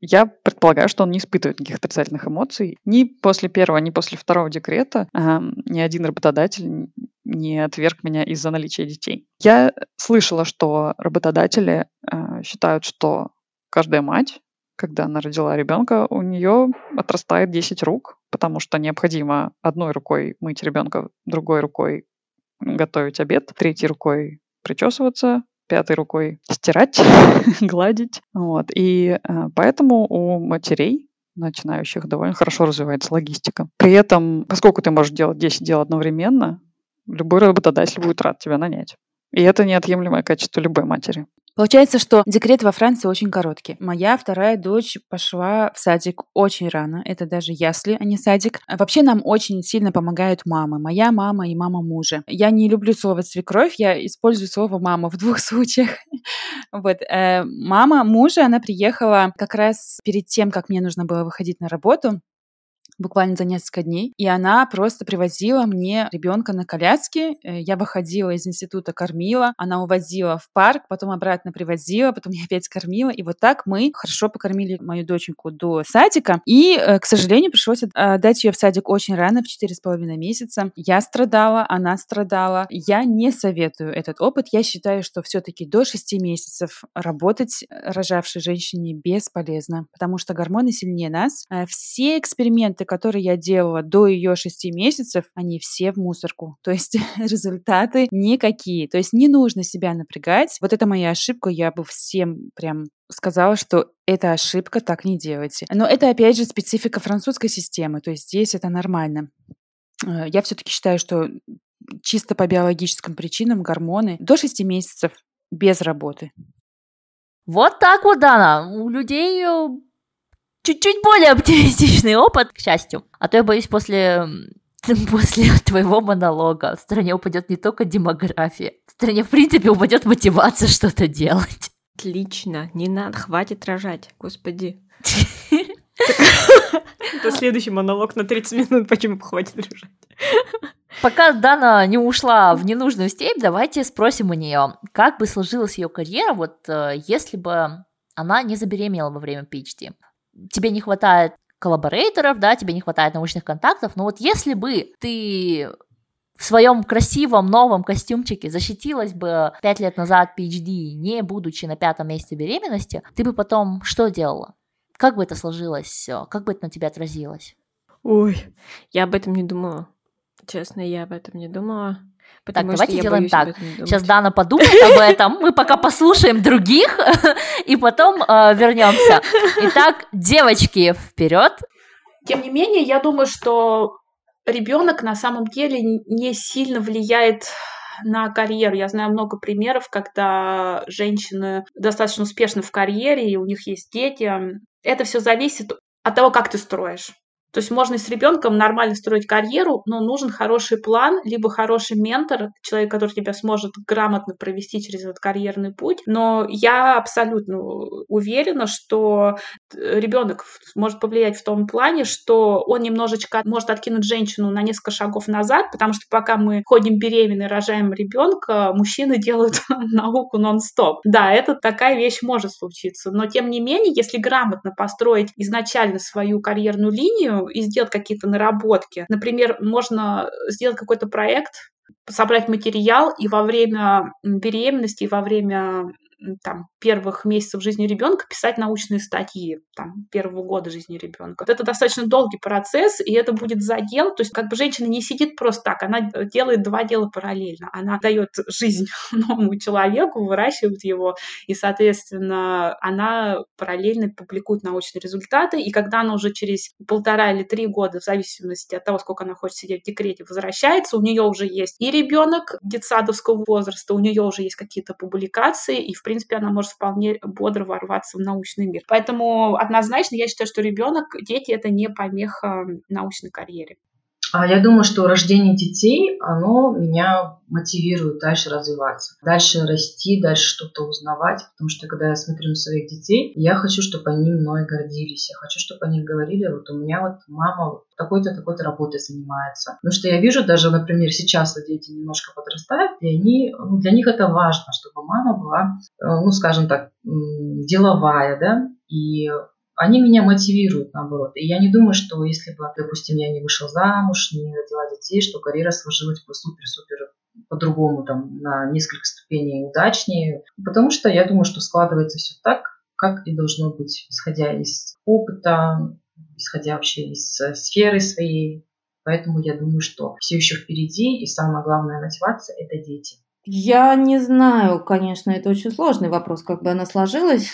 Speaker 6: я предполагаю, что он не испытывает никаких отрицательных эмоций. Ни после первого, ни после второго декрета э, ни один работодатель не отверг меня из-за наличия детей. Я слышала, что работодатели э, считают, что каждая мать, когда она родила ребенка, у нее отрастает 10 рук, потому что необходимо одной рукой мыть ребенка, другой рукой готовить обед, третьей рукой причесываться, пятой рукой стирать, гладить. Вот. И э, поэтому у матерей начинающих довольно хорошо развивается логистика. При этом, поскольку ты можешь делать 10 дел одновременно, любой работодатель будет рад тебя нанять. И это неотъемлемое качество любой матери.
Speaker 7: Получается, что декрет во Франции очень короткий. Моя вторая дочь пошла в садик очень рано. Это даже ясли, а не садик. Вообще нам очень сильно помогают мамы. Моя мама и мама мужа. Я не люблю слово свекровь, я использую слово мама в двух случаях. Вот. Э, мама мужа, она приехала как раз перед тем, как мне нужно было выходить на работу буквально за несколько дней, и она просто привозила мне ребенка на коляске. Э, я выходила из института, кормила, она увозила в парк, потом обратно привозила, потом я опять кормила, и вот так мы хорошо покормили мою доченьку до садика, и, э, к сожалению, пришлось отдать ее в садик очень рано, в четыре с половиной месяца. Я страдала, она страдала. Я не советую этот опыт. Я считаю, что все-таки до шести месяцев работать рожавшей женщине бесполезно, потому что гормоны сильнее нас. Э, все эксперименты, эксперименты, которые я делала до ее шести месяцев, они все в мусорку. То есть результаты никакие. То есть не нужно себя напрягать. Вот это моя ошибка. Я бы всем прям сказала, что это ошибка, так не делайте. Но это, опять же, специфика французской системы. То есть здесь это нормально. Э, я все-таки считаю, что чисто по биологическим причинам гормоны до 6 месяцев без работы.
Speaker 1: Вот так вот, Дана. У людей э, чуть-чуть более оптимистичный опыт, к счастью. А то я боюсь, после после твоего монолога в стране упадет не только демография, в стране, в принципе, упадет мотивация что-то делать.
Speaker 2: Отлично, не надо, хватит рожать, господи. Это следующий монолог на 30 минут, почему хватит рожать.
Speaker 1: Пока Дана не ушла в ненужную степь, давайте спросим у нее, как бы сложилась ее карьера, вот э, если бы она не забеременела во время PhD тебе не хватает коллаборейторов, да, тебе не хватает научных контактов, но вот если бы ты в своем красивом новом костюмчике защитилась бы пять лет назад PhD, не будучи на пятом месяце беременности, ты бы потом что делала? Как бы это сложилось? Как бы это на тебя отразилось?
Speaker 2: Ой, я об этом не думала. Честно, я об этом не думала.
Speaker 1: Потому так, давайте сделаем так. Сейчас Дана подумает об этом, мы пока послушаем других и потом э, вернемся. Итак, девочки, вперед.
Speaker 3: Тем не менее, я думаю, что ребенок на самом деле не сильно влияет на карьеру. Я знаю много примеров, когда женщины достаточно успешны в карьере, и у них есть дети. Это все зависит от того, как ты строишь. То есть можно с ребенком нормально строить карьеру, но нужен хороший план, либо хороший ментор, человек, который тебя сможет грамотно провести через этот карьерный путь. Но я абсолютно уверена, что ребенок может повлиять в том плане, что он немножечко может откинуть женщину на несколько шагов назад, потому что пока мы ходим беременны, рожаем ребенка, мужчины делают науку нон-стоп. Да, это такая вещь может случиться, но тем не менее, если грамотно построить изначально свою карьерную линию, и сделать какие-то наработки. Например, можно сделать какой-то проект, собрать материал и во время беременности, и во время там, первых месяцев жизни ребенка писать научные статьи, там, первого года жизни ребенка. Это достаточно долгий процесс, и это будет задел. То есть как бы женщина не сидит просто так, она делает два дела параллельно. Она дает жизнь новому человеку, выращивает его, и, соответственно, она параллельно публикует научные результаты, и когда она уже через полтора или три года, в зависимости от того, сколько она хочет сидеть в декрете, возвращается, у нее уже есть и ребенок детсадовского возраста, у нее уже есть какие-то публикации, и, в принципе, она может вполне бодро ворваться в научный мир. Поэтому однозначно я считаю, что ребенок, дети — это не помеха научной карьере.
Speaker 4: А я думаю, что рождение детей, оно меня мотивирует дальше развиваться, дальше расти, дальше что-то узнавать, потому что когда я смотрю на своих детей, я хочу, чтобы они мной гордились, я хочу, чтобы они говорили, вот у меня вот мама такой-то, такой-то работой занимается. Потому что я вижу даже, например, сейчас вот дети немножко подрастают, и они, ну, для них это важно, чтобы мама была, э, ну, скажем так, деловая, да, и они меня мотивируют, наоборот. И я не думаю, что если бы, допустим, я не вышел замуж, не родила детей, что карьера сложилась бы супер-супер по-другому, там, на несколько ступеней удачнее. Потому что я думаю, что складывается все так, как и должно быть, исходя из опыта, исходя вообще из э, сферы своей. Поэтому я думаю, что все еще впереди, и самая главная мотивация – это дети.
Speaker 5: Я не знаю, конечно, это очень сложный вопрос, как бы она сложилась.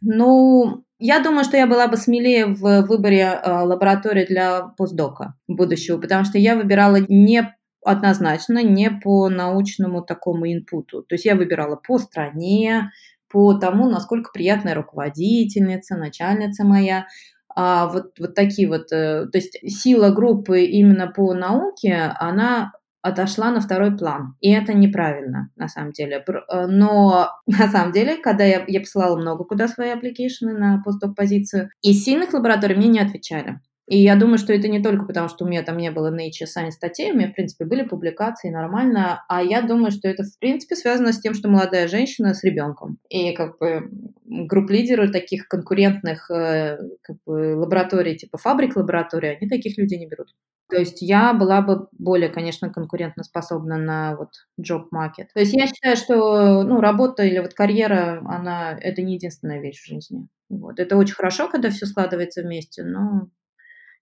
Speaker 5: Ну, я думаю, что я была бы смелее в выборе э, лаборатории для постдока будущего, потому что я выбирала не однозначно, не по научному такому input у. То есть я выбирала по стране, по тому, насколько приятная руководительница, начальница моя. А вот, вот такие вот, э, то есть сила группы именно по науке, она отошла на второй план. И это неправильно, на самом деле. Э, но на самом деле, когда я, я посылала много куда свои аппликейшены на постдок позицию, из сильных лабораторий мне не отвечали. И я думаю, что это не только потому, что у меня там не было Nature Science статей, у меня, в принципе, были публикации нормально, а я думаю, что это, в принципе, связано с тем, что молодая женщина с ребенком. И как бы групп-лидеры таких конкурентных э, как бы, лабораторий, типа фабрик лабораторий, они таких людей не берут. То есть я была бы более, конечно, конкурентоспособна на вот job market. То есть я считаю, что ну, работа или вот карьера, она это не единственная вещь в жизни. Вот. Это очень хорошо, когда все складывается вместе, но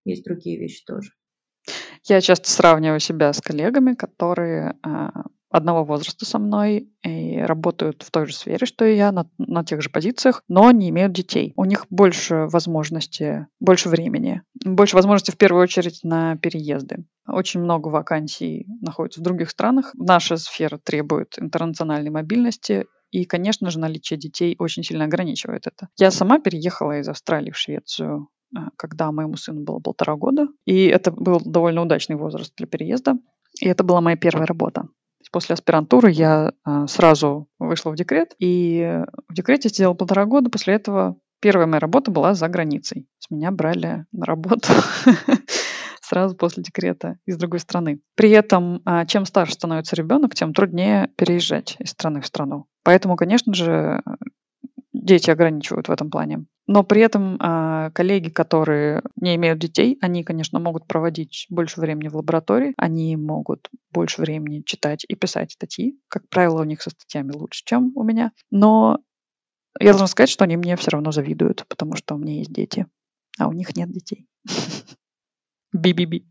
Speaker 5: есть другие вещи тоже.
Speaker 6: Я часто сравниваю себя с коллегами, которые а, одного возраста со мной и работают в той же сфере, что и я, на, на тех же позициях, но не имеют детей. У них больше возможности, больше времени, больше возможностей в первую очередь на переезды. Очень много вакансий находится в других странах. Наша сфера требует интернациональной мобильности, и, конечно же, наличие детей очень сильно ограничивает это. Я сама переехала из Австралии в Швецию когда моему сыну было полтора года. И это был довольно удачный возраст для переезда. И это была моя первая работа. После аспирантуры я а, сразу вышла в декрет, и в декрете сидела полтора года. После этого первая моя работа была за границей. С меня брали на работу сразу после декрета из другой страны. При этом, а, чем старше становится ребенок, тем труднее переезжать из страны в страну. Поэтому, конечно же, дети ограничивают в этом плане. Но при этом э, коллеги, которые не имеют детей, они, конечно, могут проводить больше времени в лаборатории, они могут больше времени читать и писать статьи. Как правило, у них со статьями лучше, чем у меня. Но я должна сказать, что они мне все равно завидуют, потому что у меня есть дети, а у них нет детей. Би-би-би.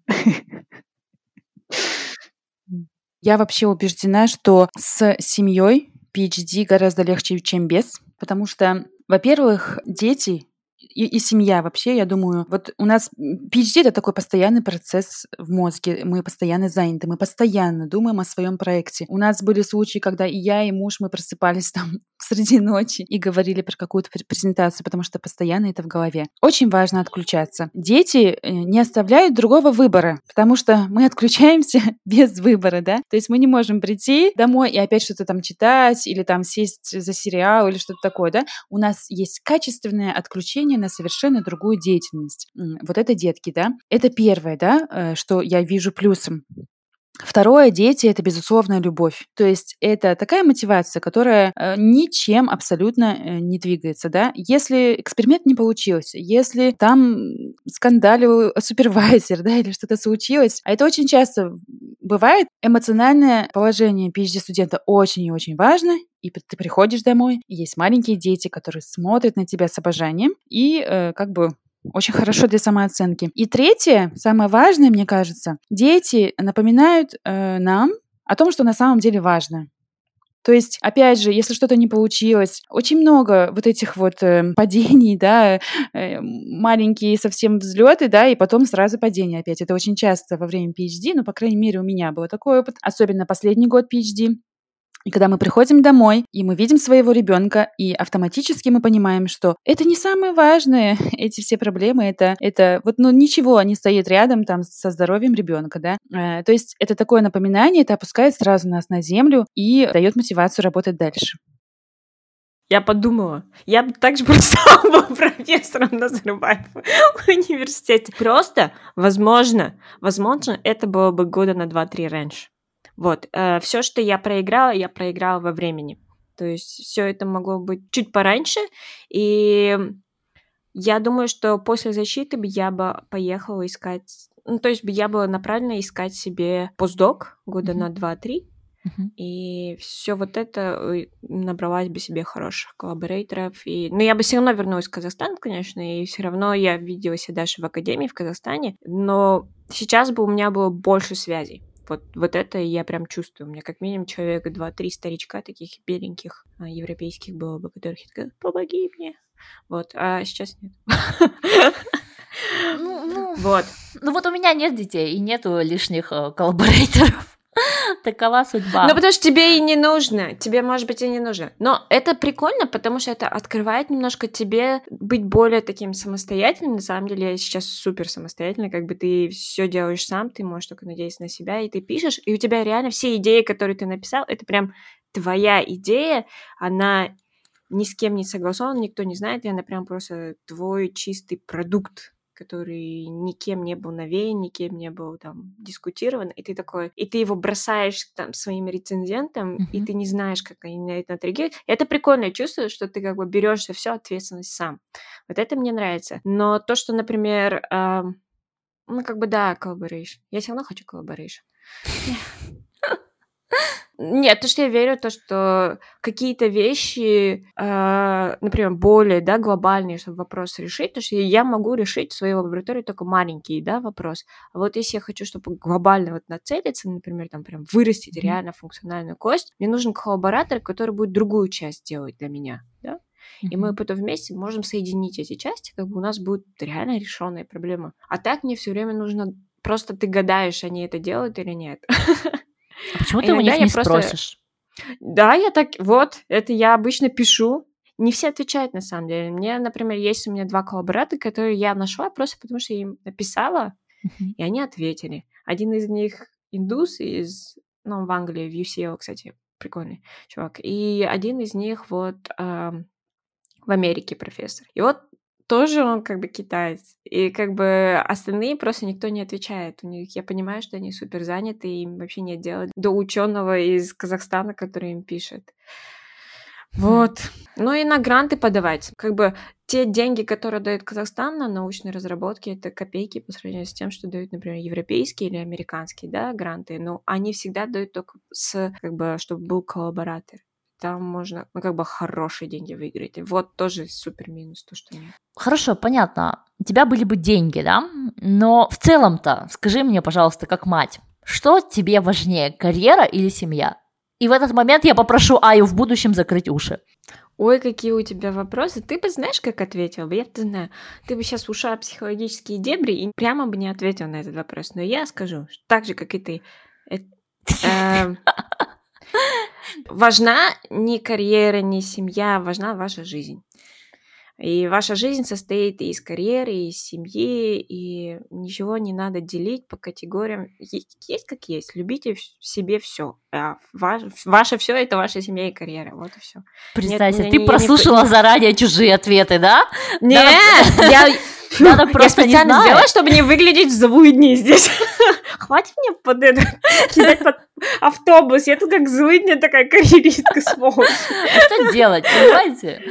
Speaker 7: Я вообще убеждена, что с семьей PhD гораздо легче, чем без, потому что, во-первых, дети и, и семья вообще, я думаю, вот у нас PhD это такой постоянный процесс в мозге, мы постоянно заняты, мы постоянно думаем о своем проекте. У нас были случаи, когда и я, и муж, мы просыпались там среди ночи и говорили про какую-то презентацию, потому что постоянно это в голове. Очень важно отключаться. Дети э, не оставляют другого выбора, потому что мы отключаемся без выбора, да? То есть мы не можем прийти домой и опять что-то там читать или там сесть за сериал или что-то такое, да? У нас есть качественное отключение на совершенно другую деятельность. Вот это детки, да? Это первое, да, э, что я вижу плюсом. Второе, дети — это безусловная любовь. То есть это такая мотивация, которая э, ничем абсолютно э, не двигается, да. Если эксперимент не получился, если там скандалил супервайзер, да, или что-то случилось, а это очень часто бывает, эмоциональное положение PhD-студента очень и очень важно, и ты приходишь домой, и есть маленькие дети, которые смотрят на тебя с обожанием, и э, как бы очень хорошо для самооценки. И третье, самое важное, мне кажется, дети напоминают э, нам о том, что на самом деле важно. То есть, опять же, если что-то не получилось, очень много вот этих вот э, падений, да, э, маленькие совсем взлеты, да, и потом сразу падения опять. Это очень часто во время PhD, ну, по крайней мере, у меня был такой опыт, особенно последний год PhD. И когда мы приходим домой, и мы видим своего ребенка, и автоматически мы понимаем, что это не самое важное, эти все проблемы, это, это вот, ну, ничего не стоит рядом там со здоровьем ребенка, да. Э, то есть это такое напоминание, это опускает сразу нас на землю и дает мотивацию работать дальше.
Speaker 2: Я подумала, я бы также просто была профессором Назарбаев в университете. Просто, возможно, возможно, это было бы года на 2-3 раньше. Вот, э, все, что я проиграла, я проиграла во времени. То есть все это могло быть чуть пораньше, и я думаю, что после защиты бы я бы поехала искать, ну, то есть бы я была направлена искать себе постдок года mm-hmm. на 2-3, Uh-huh. И все вот это набралась бы себе хороших коллаборейторов. И... Но ну, я бы все равно вернулась в Казахстан, конечно, и все равно я видела себя даже в академии в Казахстане. Но сейчас бы у меня было больше связей. Вот, вот это я прям чувствую. У меня как минимум человека два-три старичка таких беленьких а, европейских было бы, которых я такая, помоги мне. Вот, а сейчас нет.
Speaker 1: Ну, ну, вот. Ну вот у меня нет детей и нету лишних э, коллаборейторов. Такова судьба.
Speaker 2: Ну, потому что тебе и не нужно. Тебе, может быть, и не нужно. Но это прикольно, потому что это открывает немножко тебе быть более таким самостоятельным. На самом деле, я сейчас супер самостоятельный. Как бы ты все делаешь сам, ты можешь только надеяться на себя, и ты пишешь, и у тебя реально все идеи, которые ты написал, это прям твоя идея, она ни с кем не согласована, никто не знает, и она прям просто твой чистый продукт который никем не был навеян, никем не был там дискутирован, и ты такой, и ты его бросаешь там своим рецензентам, mm-hmm. и ты не знаешь, как они на это отреагируют. Это прикольное чувство, что ты как бы берешь за всю ответственность сам. Вот это мне нравится. Но то, что, например, э, ну как бы да, collaboration. Я все равно хочу collaboration. Нет, то, что я верю, то, что какие-то вещи, э, например, более, да, глобальные, чтобы вопрос решить, то, что я могу решить в своей лаборатории только маленький, да, вопрос. А вот если я хочу, чтобы глобально вот нацелиться, например, там прям вырастить mm-hmm. реально функциональную кость, мне нужен коллаборатор, который будет другую часть делать для меня, да. Mm-hmm. И мы потом вместе можем соединить эти части, как бы у нас будет реально решенная проблема. А так мне все время нужно просто ты гадаешь, они это делают или нет.
Speaker 1: А почему ты у них не просто... спросишь?
Speaker 2: Да, я так, вот, это я обычно пишу. Не все отвечают, на самом деле. Мне, например, есть у меня два коллабората, которые я нашла просто потому, что я им написала, uh-huh. и они ответили. Один из них индус из, ну, в Англии, в UCL, кстати, прикольный чувак. И один из них вот э, в Америке профессор. И вот тоже он как бы китаец. И как бы остальные просто никто не отвечает. У них, я понимаю, что они супер заняты, и им вообще нет дела до ученого из Казахстана, который им пишет. Вот. Ну и на гранты подавать. Как бы те деньги, которые дает Казахстан на научные разработки, это копейки по сравнению с тем, что дают, например, европейские или американские, да, гранты. Но они всегда дают только с, как бы, чтобы был коллаборатор там можно, ну, как бы хорошие деньги выиграть. И вот тоже супер минус, то, что нет.
Speaker 1: Хорошо, понятно. У тебя были бы деньги, да? Но в целом-то, скажи мне, пожалуйста, как мать, что тебе важнее, карьера или семья? И в этот момент я попрошу Аю в будущем закрыть уши.
Speaker 2: Ой, какие у тебя вопросы. Ты бы знаешь, как ответил бы? Я бы знаю. Ты бы сейчас ушла психологические дебри и прямо бы не ответил на этот вопрос. Но я скажу, так же, как и ты. Важна не карьера, не семья, важна ваша жизнь. И ваша жизнь состоит и из карьеры, и из семьи, и ничего не надо делить по категориям. Есть как есть. Любите в себе все. А ваше, ваше все это ваша семья и карьера. Вот и все.
Speaker 1: Представься, Нет, ты не, прослушала не... заранее чужие ответы, да?
Speaker 2: Нет, я надо просто я специально не сделала, чтобы не выглядеть злые дни здесь. Хватит мне под это кидать под автобус, я тут как злыдня такая карьеристка смотрю.
Speaker 1: Что делать, понимаете?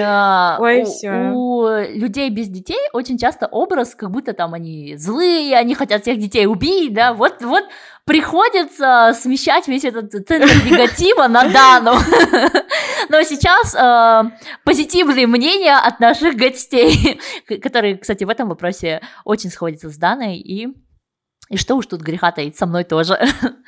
Speaker 1: А,
Speaker 2: Ой,
Speaker 1: у-
Speaker 2: всё.
Speaker 1: У людей без детей очень часто образ, как будто там они злые, они хотят всех детей убить, да, вот, вот приходится смещать весь этот центр негатива на Дану. Но сейчас э, позитивные мнения от наших гостей, которые, кстати, в этом вопросе очень сходятся с Даной, и, и что уж тут греха таить, со мной тоже.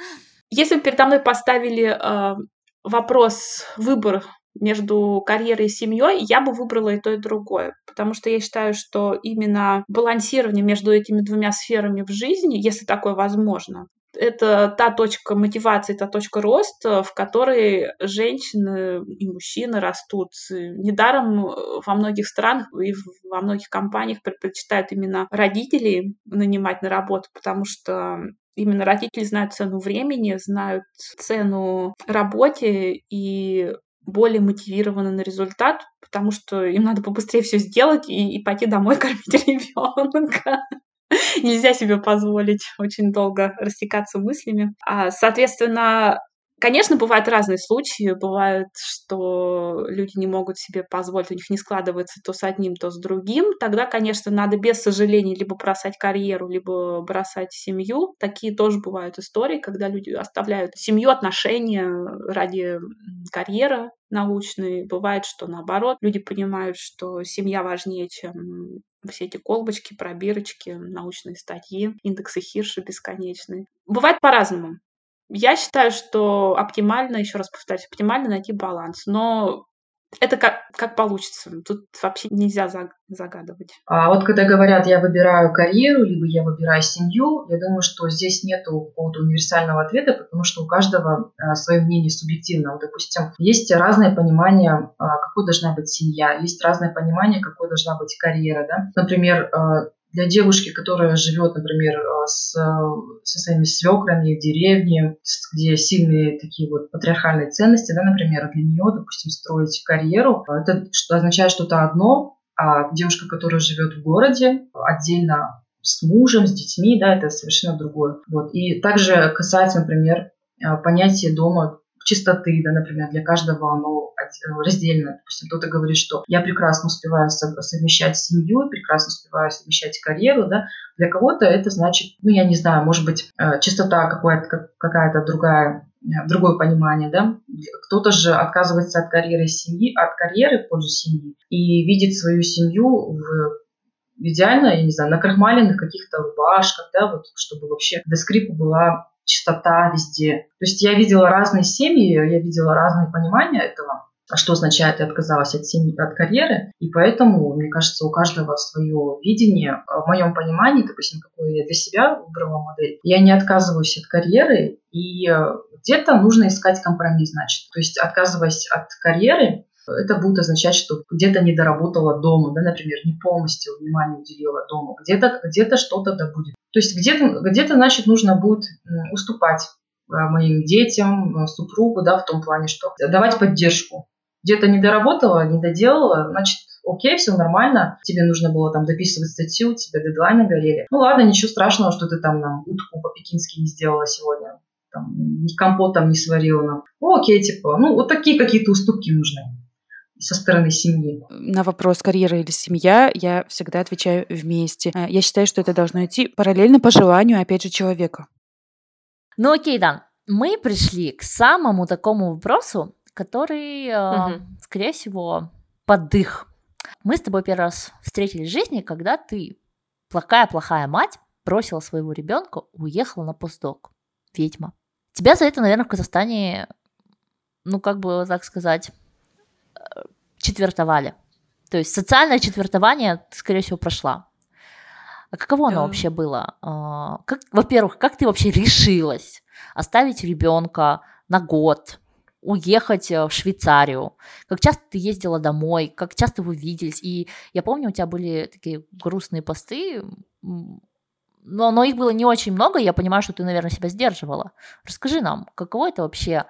Speaker 3: Если бы передо мной поставили э, вопрос, выбор между карьерой и семьей, я бы выбрала и то, и другое. Потому что я считаю, что именно балансирование между этими двумя сферами в жизни, если такое возможно, это та точка мотивации, та точка роста, в которой женщины и мужчины растут. Недаром э, во многих странах и во многих компаниях предпочитают именно родителей нанимать на работу, потому что именно родители знают цену времени, знают цену работе и более мотивированы на результат, потому что им надо побыстрее все сделать и, и пойти домой кормить ребенка. Нельзя себе позволить очень долго растекаться мыслями. А, соответственно, Конечно, бывают разные случаи. Бывает, что люди не могут себе позволить, у них не складывается то с одним, то с другим. Тогда, конечно, надо без сожалений либо бросать карьеру, либо бросать семью. Такие тоже бывают истории, когда люди оставляют семью, отношения ради карьеры научной. Бывает, что наоборот, люди понимают, что семья важнее, чем все эти колбочки, пробирочки, научные статьи, индексы Хирша бесконечные. Бывает по-разному. Я считаю, что оптимально, еще раз повторюсь, оптимально найти баланс. Но это как, как получится. Тут вообще нельзя за- загадывать.
Speaker 4: А вот когда говорят, я выбираю карьеру, либо я выбираю семью, я думаю, что здесь нету какого-то универсального ответа, потому что у каждого а, свое мнение субъективно. Вот, допустим, есть разное понимание, а, какой должна быть семья, есть разное понимание, какой должна быть карьера. Да? Например, а, для девушки, которая живет, например, а, с, со своими свекрами в деревне, где сильные такие вот патриархальные ценности, да, например, для нее, допустим, строить карьеру, а, это означает что-то одно, а девушка, которая живет в городе, отдельно с мужем, с детьми, да, это совершенно другое. Вот. И также касается, например, а, понятия дома чистоты, да, например, для каждого оно от- раздельно. Допустим, кто-то говорит, что я прекрасно успеваю сов- совмещать семью, прекрасно успеваю совмещать карьеру, да. Для кого-то это значит, ну, я не знаю, может быть, э, чистота какая-то, как- какая-то другая, э, другое понимание, да. Кто-то же отказывается от карьеры семьи, от карьеры в пользу семьи и видит свою семью в идеально, я не знаю, на крахмаленных каких-то рубашках, да, вот, чтобы вообще до скрипа была чистота везде. То есть я видела разные семьи, я видела разные понимания этого, что означает я отказалась от семьи, от карьеры, и поэтому, мне кажется, у каждого свое видение. А В моем понимании, допустим, какую я для себя выбрала модель, я не отказываюсь от карьеры, и э, где-то нужно искать компромисс, значит. То есть отказываясь от карьеры, это будет означать, что где-то не доработала дома, да, например, не полностью внимание уделила дому, где-то где что-то да будет. То есть где-то, где-то, значит, нужно будет уступать э, моим детям, э, супругу, да, в том плане, что давать поддержку. Где-то не доработала, не доделала, значит, окей, все нормально, тебе нужно было там дописывать статью, у тебя дедлайны горели. Ну ладно, ничего страшного, что ты там нам утку по-пекински не сделала сегодня, там, ни компот там не сварила нам. Ну окей, типа, ну вот такие какие-то уступки нужны со стороны семьи.
Speaker 7: На вопрос карьера или семья я всегда отвечаю вместе. Э, Я считаю, что это должно идти параллельно по желанию, опять же, человека.
Speaker 1: Ну окей, Дан, мы пришли к самому такому вопросу, который,
Speaker 2: Мгм.
Speaker 1: скорее всего, поддых. Мы с тобой первый раз встретились в жизни, когда ты, плохая-плохая мать, бросила своего ребенка, уехала на постдок. Ведьма. Тебя за это, наверное, в Казахстане, ну, как бы так сказать, четвертовали. То есть социальное четвертование ты, скорее всего, прошла. А каково оно
Speaker 2: Да.
Speaker 1: вообще было? А, Как, во-первых, как ты вообще решилась оставить ребенка на год, уехать э, в Швейцарию? Как часто ты ездила домой? Как часто вы виделись? И я помню, у тебя были такие грустные посты, но, но их было не очень много, я понимаю, что ты, наверное, себя сдерживала. Расскажи нам, каково это вообще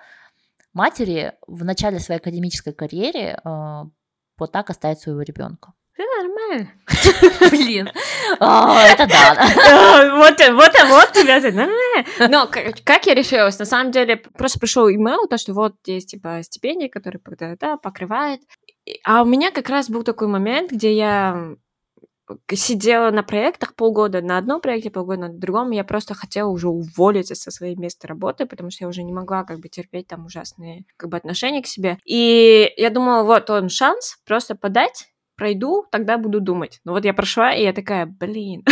Speaker 1: матери в начале своей академической карьеры э, вот так оставить своего ребенка?
Speaker 2: Все нормально.
Speaker 1: Блин, это да.
Speaker 2: Вот, вот, вот тебя нормально. Но как я решилась? На самом деле, просто пришел имейл, то, что вот есть, типа, стипендия, которая да, покрывает. А у меня как раз был такой момент, где я сидела на проектах полгода, на одном проекте полгода, на другом, я просто хотела уже уволиться со своей места работы, потому что я уже не могла как бы терпеть там ужасные как бы отношения к себе. И я думала, вот он шанс просто подать, пройду, тогда буду думать. Но вот я прошла, и я такая, блин.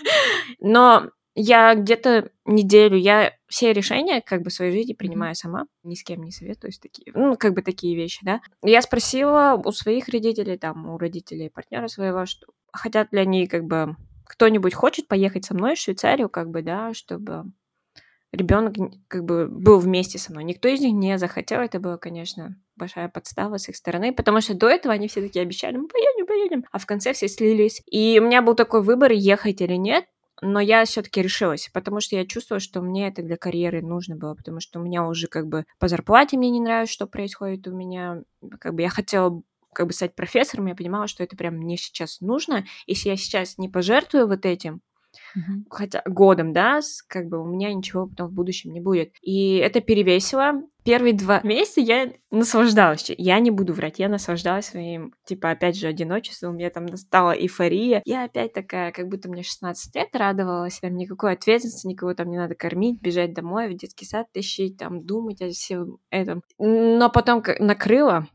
Speaker 2: Но я где-то неделю, я все решения как бы своей жизни принимаю сама, ни с кем не советуюсь, такие, ну, как бы такие вещи, да. Я спросила у своих родителей, там, у родителей партнера своего, что хотят ли они, как бы, кто-нибудь хочет поехать со мной в Швейцарию, как бы, да, чтобы ребенок как бы был вместе со мной. Никто из них не захотел, это было, конечно, большая подстава с их стороны, потому что до этого они все такие обещали, мы поедем, поедем, а в конце все слились. И у меня был такой выбор, ехать или нет, но я все-таки решилась, потому что я чувствовала, что мне это для карьеры нужно было, потому что у меня уже как бы по зарплате мне не нравится, что происходит у меня, как бы я хотела как бы стать профессором, я понимала, что это прям мне сейчас нужно. Если я сейчас не пожертвую вот этим,
Speaker 1: Мгм.
Speaker 2: хотя годом, да, как бы у меня ничего потом в будущем не будет. И это перевесило. Первые два месяца я наслаждалась. Я не буду врать, я наслаждалась своим, типа, опять же, одиночеством. У меня там настала эйфория. Я опять такая, как будто мне 16 лет радовалась. Там никакой ответственности, никого там не надо кормить, бежать домой, в детский сад тащить, там, думать о всем этом. Но потом накрыло,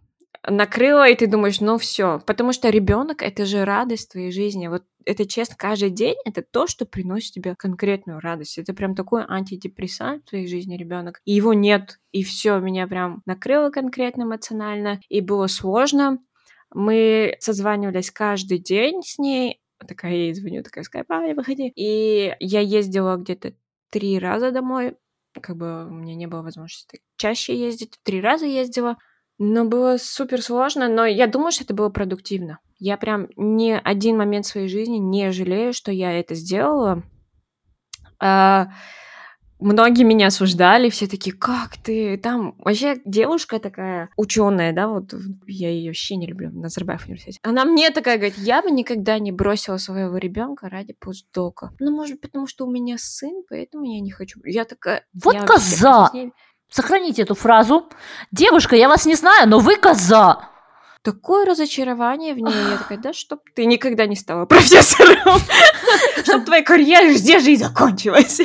Speaker 2: накрыло, и ты думаешь, ну все, потому что ребенок это же радость твоей жизни. Вот это честно, каждый день это то, что приносит тебе конкретную радость. Это прям такой антидепрессант в твоей жизни ребенок. И его нет. И все, меня прям накрыло конкретно эмоционально. И было сложно. Мы созванивались каждый день с ней. Такая я ей звоню, такая скайп, а, выходи. И я ездила где-то три раза домой. Как бы у меня не было возможности чаще ездить. Три раза ездила. Но было супер сложно, но я думаю, что это было продуктивно. Я прям ни один момент своей жизни не жалею, что я это сделала. А, многие меня осуждали, все такие, как ты там? Вообще девушка такая ученая, да, вот я ее вообще не люблю, на Назарбаев университете. Она мне такая говорит, я бы никогда не бросила своего ребенка ради постдока. Ну, может быть, потому что у меня сын, поэтому я не хочу. Я такая...
Speaker 1: Вот
Speaker 2: я вообще
Speaker 1: коза!
Speaker 2: ней-
Speaker 1: Сохраните эту фразу. Девушка, я вас не знаю, но вы коза.
Speaker 2: такое разочарование в ней. Я такая, да чтоб ты никогда не стала профессором. Чтоб твоя карьера здесь же и закончилась.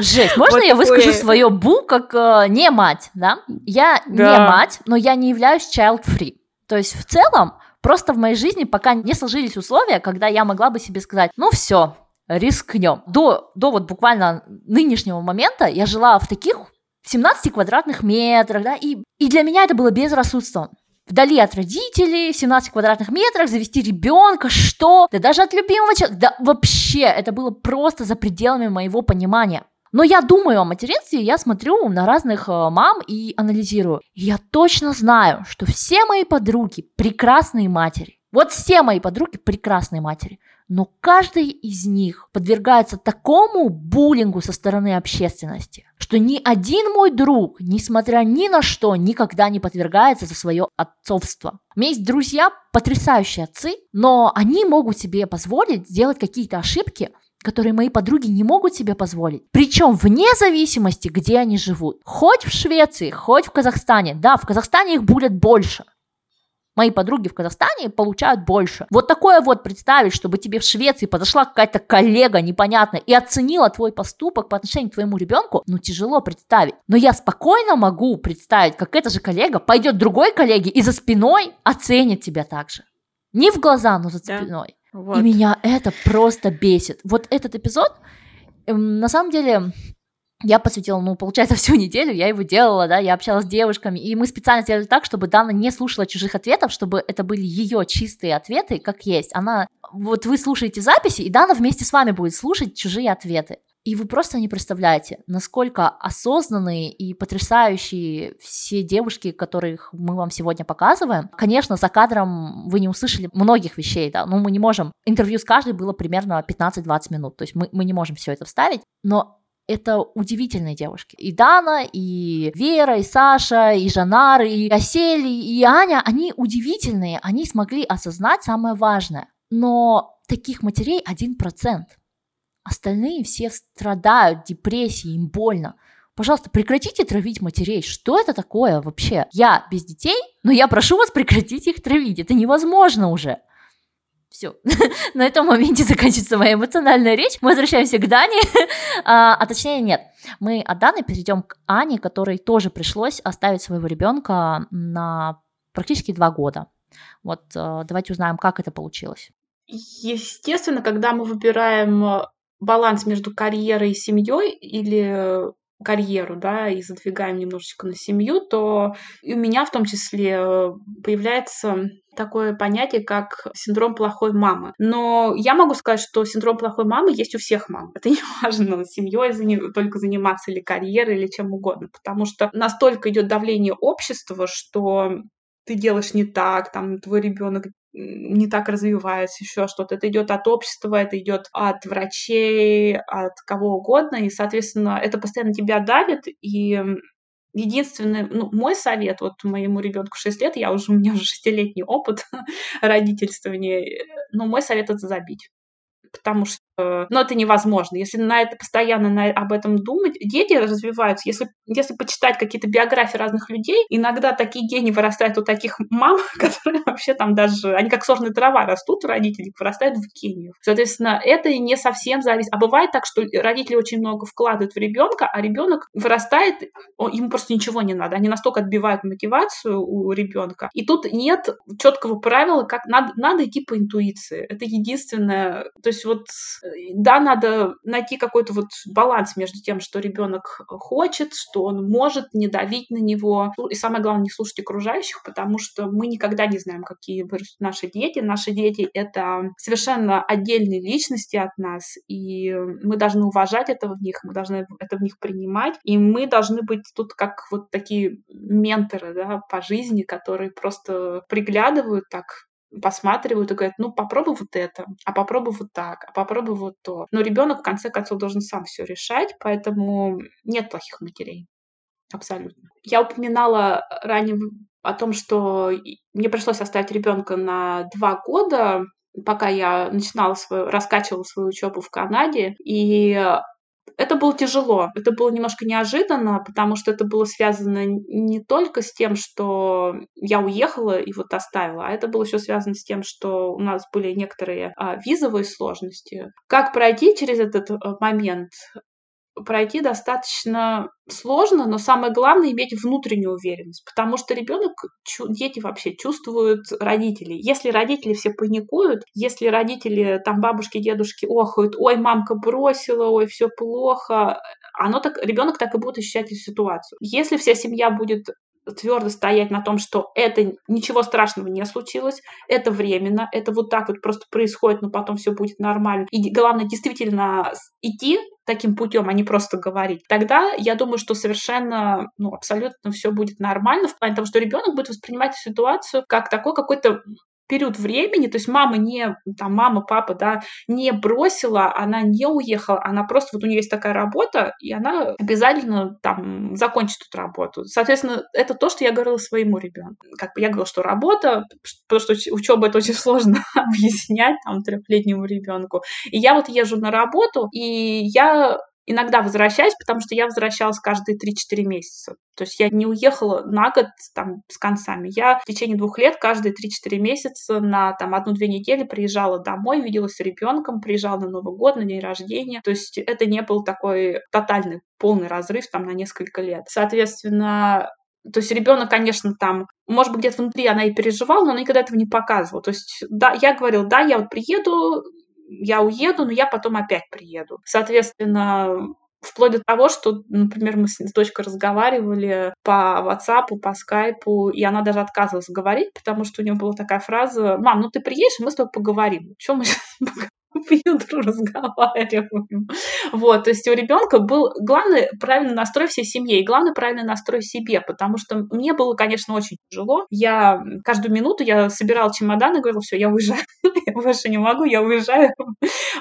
Speaker 1: Жесть. Можно
Speaker 2: Вот
Speaker 1: я выскажу свое бу как э, не мать, да? Я не мать, но я не являюсь child-free. То есть в целом просто в моей жизни пока не сложились условия, когда я могла бы себе сказать, ну все, рискнем. До, до вот буквально нынешнего момента я жила в таких 17 квадратных метрах, да, и, и для меня это было безрассудством. Вдали от родителей, в 17 квадратных метрах, завести ребенка, что? Да даже от любимого человека, да вообще, это было просто за пределами моего понимания. Но я думаю о материнстве, я смотрю на разных э, мам и анализирую. Я точно знаю, что все мои подруги прекрасные матери. Вот все мои подруги прекрасные матери. Но каждый из них подвергается такому буллингу со стороны общественности, что ни один мой друг, несмотря ни на что, никогда не подвергается за свое отцовство. У меня есть друзья, потрясающие отцы, но они могут себе позволить сделать какие-то ошибки, которые мои подруги не могут себе позволить. Причем вне зависимости, где они живут. Хоть в Швеции, хоть в Казахстане. Да, в Казахстане их будет больше. Мои подруги в Казахстане получают больше. Вот такое вот представить, чтобы тебе в Швеции подошла какая-то коллега непонятная и оценила твой поступок по отношению к твоему ребенку, ну тяжело представить. Но я спокойно могу представить, как эта же коллега пойдет другой коллеге и за спиной оценит тебя также. Не в глаза, но за
Speaker 2: Да.
Speaker 1: спиной.
Speaker 2: Вот.
Speaker 1: И меня это просто бесит. Вот этот эпизод, эм, на самом деле, я посвятила, ну, получается, всю неделю, я его делала, да, я общалась с девушками, и мы специально сделали так, чтобы Дана не слушала чужих ответов, чтобы это были ее чистые ответы, как есть. Она, вот вы слушаете записи, и Дана вместе с вами будет слушать чужие ответы. И вы просто не представляете, насколько осознанные и потрясающие все девушки, которых мы вам сегодня показываем. Конечно, за кадром вы не услышали многих вещей, да, ну мы не можем. Интервью с каждой было примерно 15-20 минут, то есть мы, мы не можем все это вставить, но это удивительные девушки. И Дана, и Вера, и Саша, и Жанар, и Асели, и Аня, они удивительные, они смогли осознать самое важное. Но таких матерей 1%. Остальные все страдают, депрессией, им больно. Пожалуйста, прекратите травить матерей. Что это такое вообще? Я без детей, но я прошу вас прекратить их травить. Это невозможно уже. Все. На этом моменте заканчивается моя эмоциональная речь. Мы возвращаемся к Дане. а, а точнее, нет. Мы от Даны перейдем к Ане, которой тоже пришлось оставить своего ребенка на практически два года. Вот э, давайте узнаем, как это получилось.
Speaker 3: Естественно, когда мы выбираем э, баланс между карьерой и семьей или карьеру, да, и задвигаем немножечко на семью, то и у меня в том числе э, появляется такое понятие, как синдром плохой мамы. Но я могу сказать, что синдром плохой мамы есть у всех мам. Это не важно, семьей только заниматься или карьерой, или чем угодно, потому что настолько идет давление общества, что ты делаешь не так, там твой ребенок не так развивается, еще что-то. Это идет от общества, это идет от врачей, от кого угодно, и, соответственно, это постоянно тебя давит, и единственный, ну, мой совет вот моему ребенку 6 лет, я уже, у меня уже шестилетний опыт родительствования, но мой совет это забить. Потому что ну, это невозможно. Если на это постоянно на, об этом думать, дети развиваются. Если, если почитать какие-то биографии разных людей, иногда такие гении вырастают у таких мам, которые вообще там даже, они как сорная трава растут у родителей, вырастают в гениев. Соответственно, это не совсем зависит. А бывает так, что родители очень много вкладывают в ребенка, а ребенок вырастает, ему просто ничего не надо. Они настолько отбивают мотивацию у ребенка. И тут нет четкого правила, как надо, надо идти по интуиции. Это единственное. То есть вот да, надо найти какой-то вот баланс между тем, что ребенок хочет, что он может не давить на него. Ну, и самое главное, не слушать окружающих, потому что мы никогда не знаем, какие вырастут наши дети. Наши дети — это совершенно отдельные личности от нас, и мы должны уважать это в них, мы должны это в них принимать, и мы должны быть тут как вот такие менторы да, по жизни, которые просто приглядывают так посматривают и говорят, ну попробуй вот это, а попробуй вот так, а попробуй вот то. Но ребенок в конце концов должен сам все решать, поэтому нет плохих матерей. Абсолютно. Я упоминала ранее о том, что мне пришлось оставить ребенка на два года, пока я начинала свою, раскачивала свою учебу в Канаде. И это было тяжело, это было немножко неожиданно, потому что это было связано не только с тем, что я уехала и вот оставила, а это было еще связано с тем, что у нас были некоторые а, визовые сложности. Как пройти через этот а, момент? Пройти достаточно сложно, но самое главное иметь внутреннюю уверенность, потому что ребенок, дети вообще чувствуют родителей. Если родители все паникуют, если родители, там бабушки, дедушки охают, ой, мамка бросила, ой, все плохо, оно так, ребенок так и будет ощущать эту ситуацию. Если вся семья будет твердо стоять на том, что это ничего страшного не случилось, это временно, это вот так вот просто происходит, но потом все будет нормально. И главное действительно идти таким путем, а не просто говорить, тогда я думаю, что совершенно, ну, абсолютно все будет нормально в плане того, что ребенок будет воспринимать ситуацию как такой какой-то период времени, то есть мама не, там, мама, папа, да, не бросила, она не уехала, она просто, вот у нее есть такая работа, и она обязательно там закончит эту работу. Соответственно, это то, что я говорила своему ребенку. Как бы я говорила, что работа, потому что учеба это очень сложно объяснять там трехлетнему ребенку. И я вот езжу на работу, и я иногда возвращаюсь, потому что я возвращалась каждые 3-4 месяца. То есть я не уехала на год там с концами. Я в течение двух лет каждые 3-4 месяца на там одну-две недели приезжала домой, виделась с ребенком, приезжала на Новый год, на день рождения. То есть это не был такой тотальный полный разрыв там на несколько лет. Соответственно, то есть ребенок, конечно, там, может быть, где-то внутри она и переживала, но она никогда этого не показывала. То есть, да, я говорила, да, я вот приеду, я уеду, но я потом опять приеду. Соответственно, вплоть до того, что, например, мы с дочкой разговаривали по WhatsApp, по скайпу, и она даже отказывалась говорить, потому что у нее была такая фраза, мам, ну ты приедешь, мы с тобой поговорим. Чем мы сейчас компьютеру разговариваем. Вот, то есть у ребенка был главный правильный настрой всей семье и главный правильный настрой себе, потому что мне было, конечно, очень тяжело. Я каждую минуту я собирала чемодан и говорила, все, я уезжаю, я больше не могу, я уезжаю.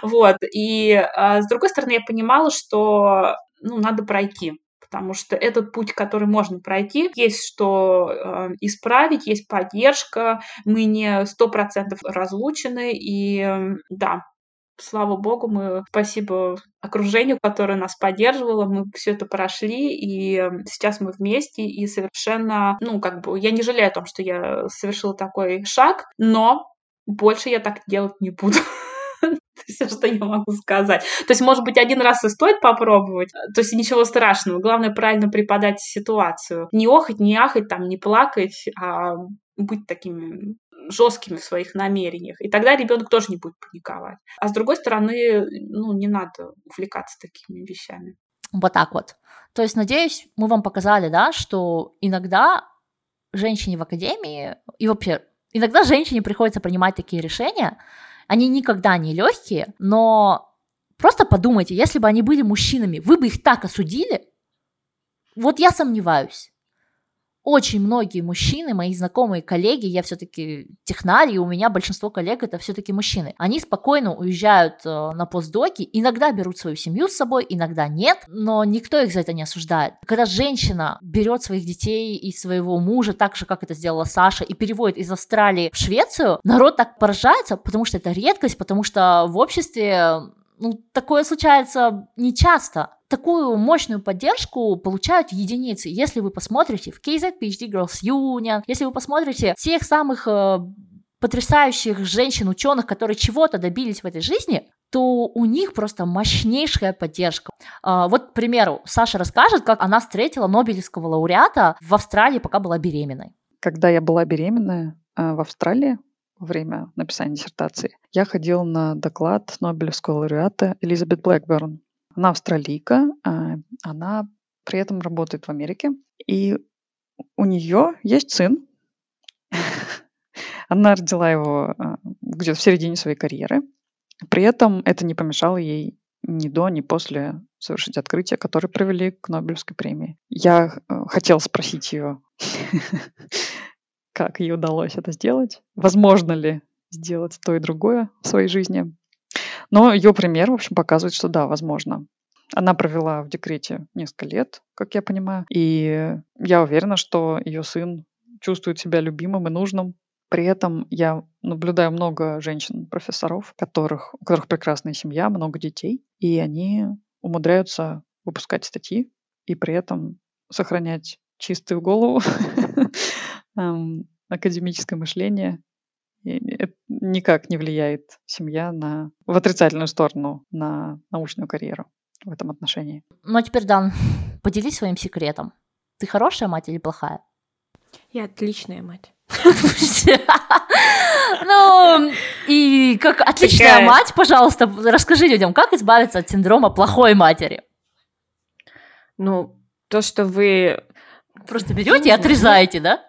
Speaker 3: Вот, и а, с другой стороны я понимала, что ну, надо пройти потому что этот путь, который можно пройти, есть что э, исправить, есть поддержка, мы не сто процентов разлучены, и э, да, слава богу, мы спасибо окружению, которое нас поддерживало, мы все это прошли, и эм, сейчас мы вместе, и совершенно, ну, как бы, я не жалею о том, что я совершила такой шаг, но больше я так делать не буду. Все, что я могу сказать. То есть, может быть, один раз и стоит попробовать. То есть, ничего страшного. Главное, правильно преподать ситуацию. Не охать, не ахать, там, не плакать, а быть такими жесткими в своих намерениях. И тогда ребенок тоже не будет паниковать. А с другой стороны, ну, не надо увлекаться такими вещами.
Speaker 1: Вот так вот. То есть, надеюсь, мы вам показали, да, что иногда женщине в академии и вообще иногда женщине приходится принимать такие решения. Они никогда не легкие, но просто подумайте, если бы они были мужчинами, вы бы их так осудили? Вот я сомневаюсь очень многие мужчины, мои знакомые коллеги, я все-таки технарь, у меня большинство коллег это все-таки мужчины. Они спокойно уезжают э, на постдоки, иногда берут свою семью с собой, иногда нет, но никто их за это не осуждает. Когда женщина берет своих детей и своего мужа, так же, как это сделала Саша, и переводит из Австралии в Швецию, народ так поражается, потому что это редкость, потому что в обществе ну, такое случается нечасто такую мощную поддержку получают единицы. Если вы посмотрите в KZ PhD Girls Union, если вы посмотрите тех самых э, потрясающих женщин-ученых, которые чего-то добились в этой жизни, то у них просто мощнейшая поддержка. А, вот, к примеру, Саша расскажет, как она встретила Нобелевского лауреата в Австралии, пока была беременной.
Speaker 6: Когда я была беременная э, в Австралии, во время написания диссертации, я ходила на доклад Нобелевского лауреата Элизабет Блэкберн. Она австралийка, а, она при этом работает в Америке, и у нее есть сын. Она родила его а, где-то в середине своей карьеры. При этом это не помешало ей ни до, ни после совершить открытие, которое провели к Нобелевской премии. Я э, хотела спросить ее, как ей удалось это сделать, возможно ли сделать то и другое в своей жизни. Но ее пример, в общем, показывает, что да, возможно. Она провела в декрете несколько лет, как я понимаю, и я уверена, что ее сын чувствует себя любимым и нужным. При этом я наблюдаю много женщин-профессоров, которых, у которых прекрасная семья, много детей, и они умудряются выпускать статьи и при этом сохранять чистую голову, академическое мышление никак не влияет семья на, в отрицательную сторону на научную карьеру в этом отношении.
Speaker 1: Ну а теперь, Дан, поделись своим секретом. Ты хорошая мать или плохая?
Speaker 2: Я отличная мать.
Speaker 1: Ну, и как отличная мать, пожалуйста, расскажи людям, как избавиться от синдрома плохой матери?
Speaker 2: Ну, то, что вы...
Speaker 1: Просто берете и отрезаете, да?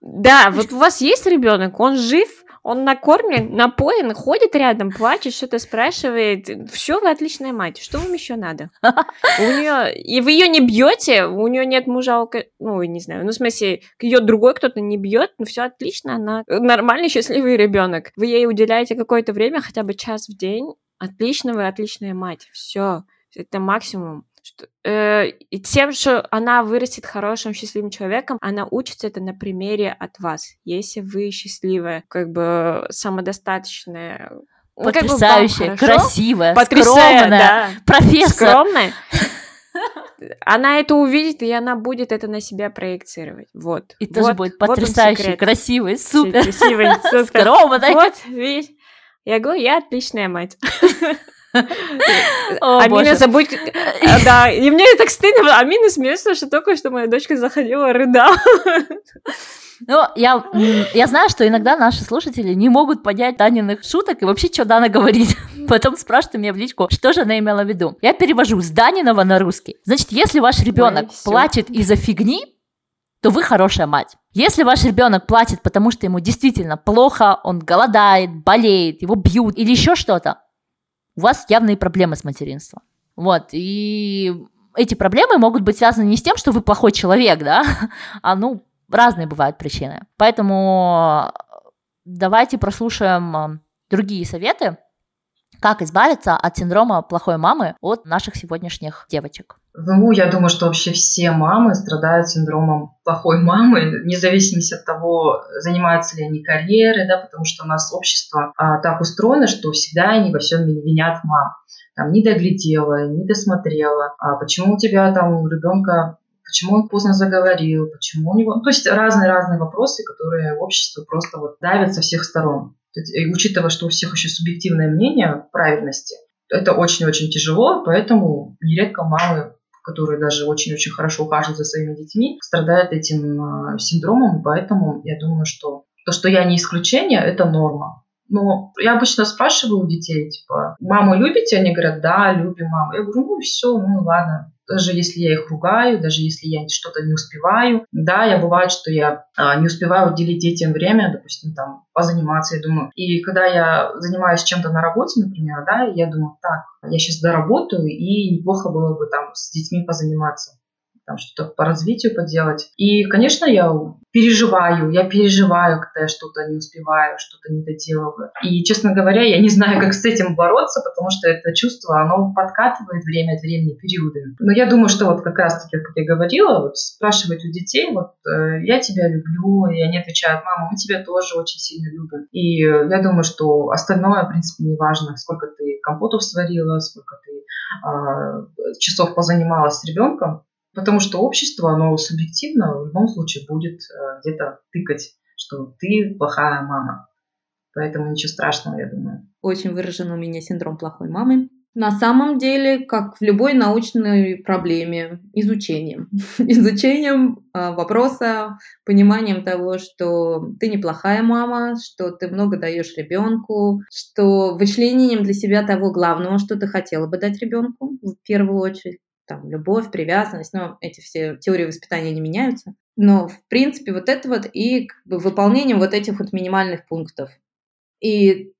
Speaker 2: Да, вот у вас есть ребенок, он жив, он накормлен, напоен, ходит рядом, плачет, что-то спрашивает. Все, вы отличная мать. Что вам еще надо? У нее и вы ее не бьете, у нее нет мужа, ну не знаю, ну в смысле ее другой кто-то не бьет, ну все отлично, она нормальный счастливый ребенок. Вы ей уделяете какое-то время, хотя бы час в день. Отлично, вы отличная мать. Все, это максимум что, э, и тем, что она вырастет хорошим, счастливым человеком, она учится это на примере от вас. Если вы счастливая, как бы самодостаточная,
Speaker 1: потрясающая, ну, как бы красивая, скромная, да, профессор.
Speaker 2: Скромная. Она это увидит, и она будет это на себя проектировать. Вот.
Speaker 1: И вот, тоже будет потрясающий, вот красивый, супер.
Speaker 2: Красивый, супер.
Speaker 1: Скромный.
Speaker 2: Вот, видишь. Я говорю, я отличная мать. Амина, забудь... Э, да, и мне так стыдно. Амина смеется, что только что моя дочка заходила, рыдала.
Speaker 1: Ну, я, я знаю, что иногда наши слушатели не могут понять Даниных шуток и вообще, что Дана говорит. Потом спрашивают меня в личку, что же она имела в виду. Я перевожу с Данинова на русский. Значит, если ваш ребенок Ой, плачет из-за фигни, то вы хорошая мать. Если ваш ребенок плачет, потому что ему действительно плохо, он голодает, болеет, его бьют или еще что-то, у вас явные проблемы с материнством. Вот, и эти проблемы могут быть связаны не с тем, что вы плохой человек, да, а, ну, разные бывают причины. Поэтому давайте прослушаем а, другие советы, как избавиться от синдрома плохой мамы от наших сегодняшних девочек.
Speaker 4: Ну, я думаю, что вообще все мамы страдают синдромом плохой мамы, вне зависимости от того, занимаются ли они карьерой, да, потому что у нас общество а, так устроено, что всегда они во всем винят мам. Там не доглядела, не досмотрела, а почему у тебя там у ребенка почему он поздно заговорил, почему у него... Ну, то есть разные-разные вопросы, которые общество просто вот давит со всех сторон. И учитывая, что у всех еще субъективное мнение правильности, это очень-очень тяжело, поэтому нередко мамы которые даже очень-очень хорошо ухаживают за своими детьми, страдают этим э, синдромом, поэтому я думаю, что то, что я не исключение, это норма. Но я обычно спрашиваю у детей, типа, маму любите? Они говорят, да, любим маму. Я говорю, ну все, ну ладно, даже если я их ругаю, даже если я что-то не успеваю. Да, я бывает, что я а, не успеваю уделить детям время, допустим, там, позаниматься, я думаю. И когда я занимаюсь чем-то на работе, например, да, я думаю, так, я сейчас доработаю, и неплохо было бы там с детьми позаниматься там что-то по развитию поделать. И, конечно, я переживаю, я переживаю, когда я что-то не успеваю, что-то не доделываю. И, честно говоря, я не знаю, как с этим бороться, потому что это чувство, оно подкатывает время от времени периодами. Но я думаю, что вот как раз-таки, как я говорила, вот спрашивать у детей, вот э, я тебя люблю, и они отвечают, мама, мы тебя тоже очень сильно любим. И я думаю, что остальное, в принципе, не важно, сколько ты компотов сварила, сколько ты э, часов позанималась с ребенком, Потому что общество, оно субъективно в любом случае будет э, где-то тыкать, что ты плохая мама. Поэтому ничего страшного, я думаю.
Speaker 5: Очень выражен у меня синдром плохой мамы. На самом деле, как в любой научной проблеме, изучением. изучением э, вопроса, пониманием того, что ты неплохая мама, что ты много даешь ребенку, что вычленением для себя того главного, что ты хотела бы дать ребенку в первую очередь там, любовь, привязанность, но эти все теории воспитания не меняются. Но, в принципе, вот это вот и как бы, выполнением вот этих вот минимальных пунктов. И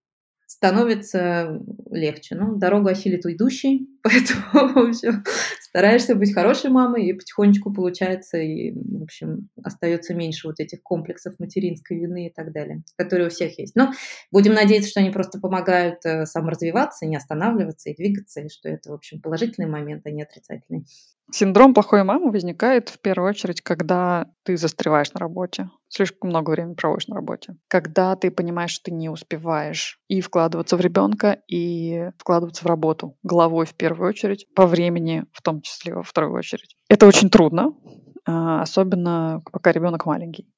Speaker 5: становится легче. Ну, дорогу осилит идущий, поэтому, в общем, стараешься быть хорошей мамой, и потихонечку получается, и, в общем, остается меньше вот этих комплексов материнской вины и так далее, которые у всех есть. Но будем надеяться, что они просто помогают э, саморазвиваться, не останавливаться и двигаться, и что это, в общем, положительный момент, а не отрицательный.
Speaker 6: Синдром плохой мамы возникает в первую очередь, когда ты застреваешь на работе, слишком много времени проводишь на работе, когда ты понимаешь, что ты не успеваешь и вкладываться в ребенка, и вкладываться в работу головой в первую очередь, по времени в том числе во вторую очередь. Это очень трудно, а, особенно пока ребенок маленький.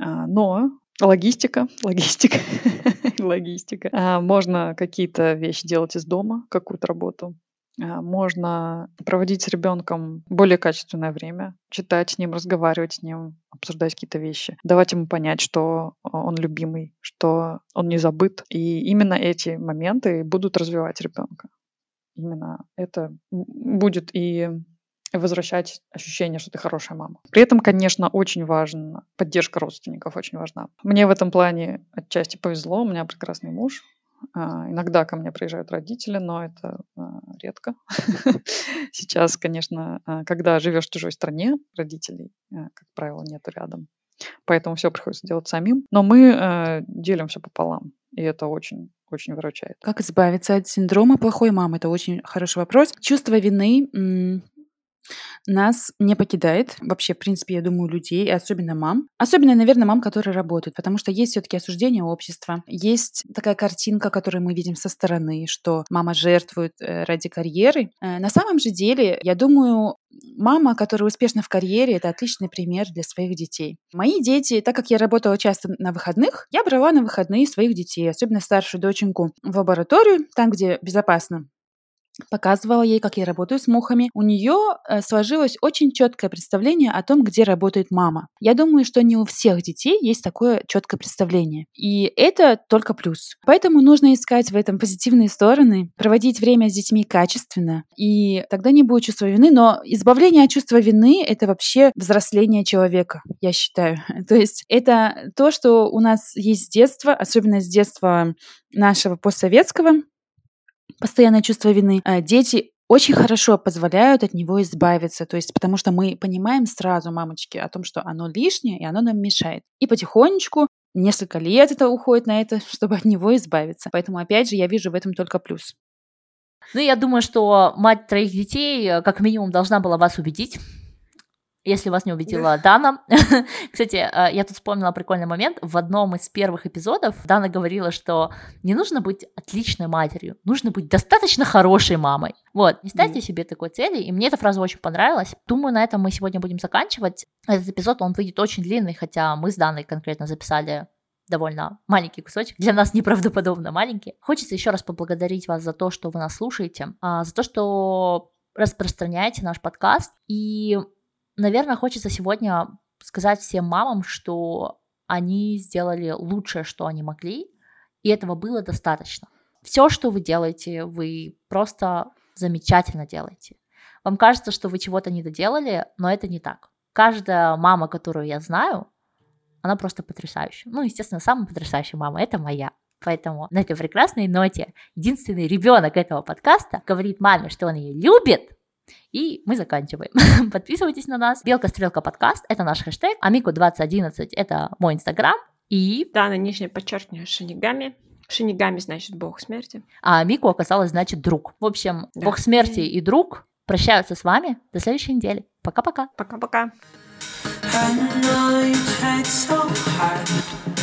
Speaker 6: А, но Логистика, логистика, логистика. А, можно какие-то вещи делать из дома, какую-то работу. А, можно проводить с ребенком более качественное время, читать с ним, разговаривать с ним, обсуждать какие-то вещи, давать ему понять, что он любимый, что он не забыт. И именно эти моменты будут развивать ребенка. Именно это будет и возвращать ощущение, что ты хорошая мама. При этом, конечно, очень важна поддержка родственников, очень важна. Мне в этом плане отчасти повезло, у меня прекрасный муж, а, иногда ко мне приезжают родители, но это а, редко. Сейчас, конечно, а, когда живешь в чужой стране, родителей, как правило, нету рядом. Поэтому все приходится делать самим. Но мы делим все пополам. И это очень очень выручает.
Speaker 7: Как избавиться от синдрома плохой мамы? Это очень хороший вопрос. Чувство вины нас не покидает вообще, в принципе, я думаю, людей, и особенно мам. Особенно, наверное, мам, которые работают, потому что есть все-таки осуждение общества. Есть такая картинка, которую мы видим со стороны, что мама жертвует э, ради карьеры. Э, на самом же деле, я думаю, мама, которая успешна в карьере, это отличный пример для своих детей. Мои дети, так как я работала часто на выходных, я брала на выходные своих детей, особенно старшую доченьку, в лабораторию, там, где безопасно показывала ей, как я работаю с мухами, у нее э, сложилось очень четкое представление о том, где работает мама. Я думаю, что не у всех детей есть такое четкое представление. И это только плюс. Поэтому нужно искать в этом позитивные стороны, проводить время с детьми качественно, и тогда не будет чувства вины. Но избавление от чувства вины — это вообще взросление человека, я считаю. То есть это то, что у нас есть с детства, особенно с детства нашего постсоветского, постоянное чувство вины, а дети очень хорошо позволяют от него избавиться. То есть потому что мы понимаем сразу, мамочки, о том, что оно лишнее, и оно нам мешает. И потихонечку несколько лет это уходит на это, чтобы от него избавиться. Поэтому, опять же, я вижу в этом только плюс.
Speaker 1: Ну, я думаю, что мать троих детей э, как минимум должна была вас убедить если вас не убедила Дана. Кстати, э, я тут вспомнила прикольный момент. В одном из первых эпизодов Дана говорила, что не нужно быть отличной матерью, нужно быть достаточно хорошей мамой. Вот, не ставьте себе такой цели, и мне эта фраза очень понравилась. Думаю, на этом мы сегодня будем заканчивать. Этот эпизод, он выйдет очень длинный, хотя мы с Даной конкретно записали довольно маленький кусочек, для нас неправдоподобно маленький. Хочется еще раз поблагодарить вас за то, что вы нас слушаете, а, за то, что распространяете наш подкаст. И наверное, хочется сегодня сказать всем мамам, что они сделали лучшее, что они могли, и этого было достаточно. Все, что вы делаете, вы просто замечательно делаете. Вам кажется, что вы чего-то не доделали, но это не так. Каждая мама, которую я знаю, она просто потрясающая. Ну, естественно, самая потрясающая мама – это моя. Поэтому на этой прекрасной ноте единственный ребенок этого подкаста говорит маме, что он ее любит, и мы заканчиваем. Подписывайтесь на нас. Белка Стрелка подкаст это наш хэштег. Амику 2011 это мой инстаграм. И...
Speaker 2: Да, на нижнее подчеркивание шинигами. Шинигами значит бог смерти.
Speaker 1: А Амику оказалось значит друг. В общем, да. бог смерти и друг прощаются с вами до следующей недели. Пока-пока.
Speaker 2: Пока-пока. I know you tried so hard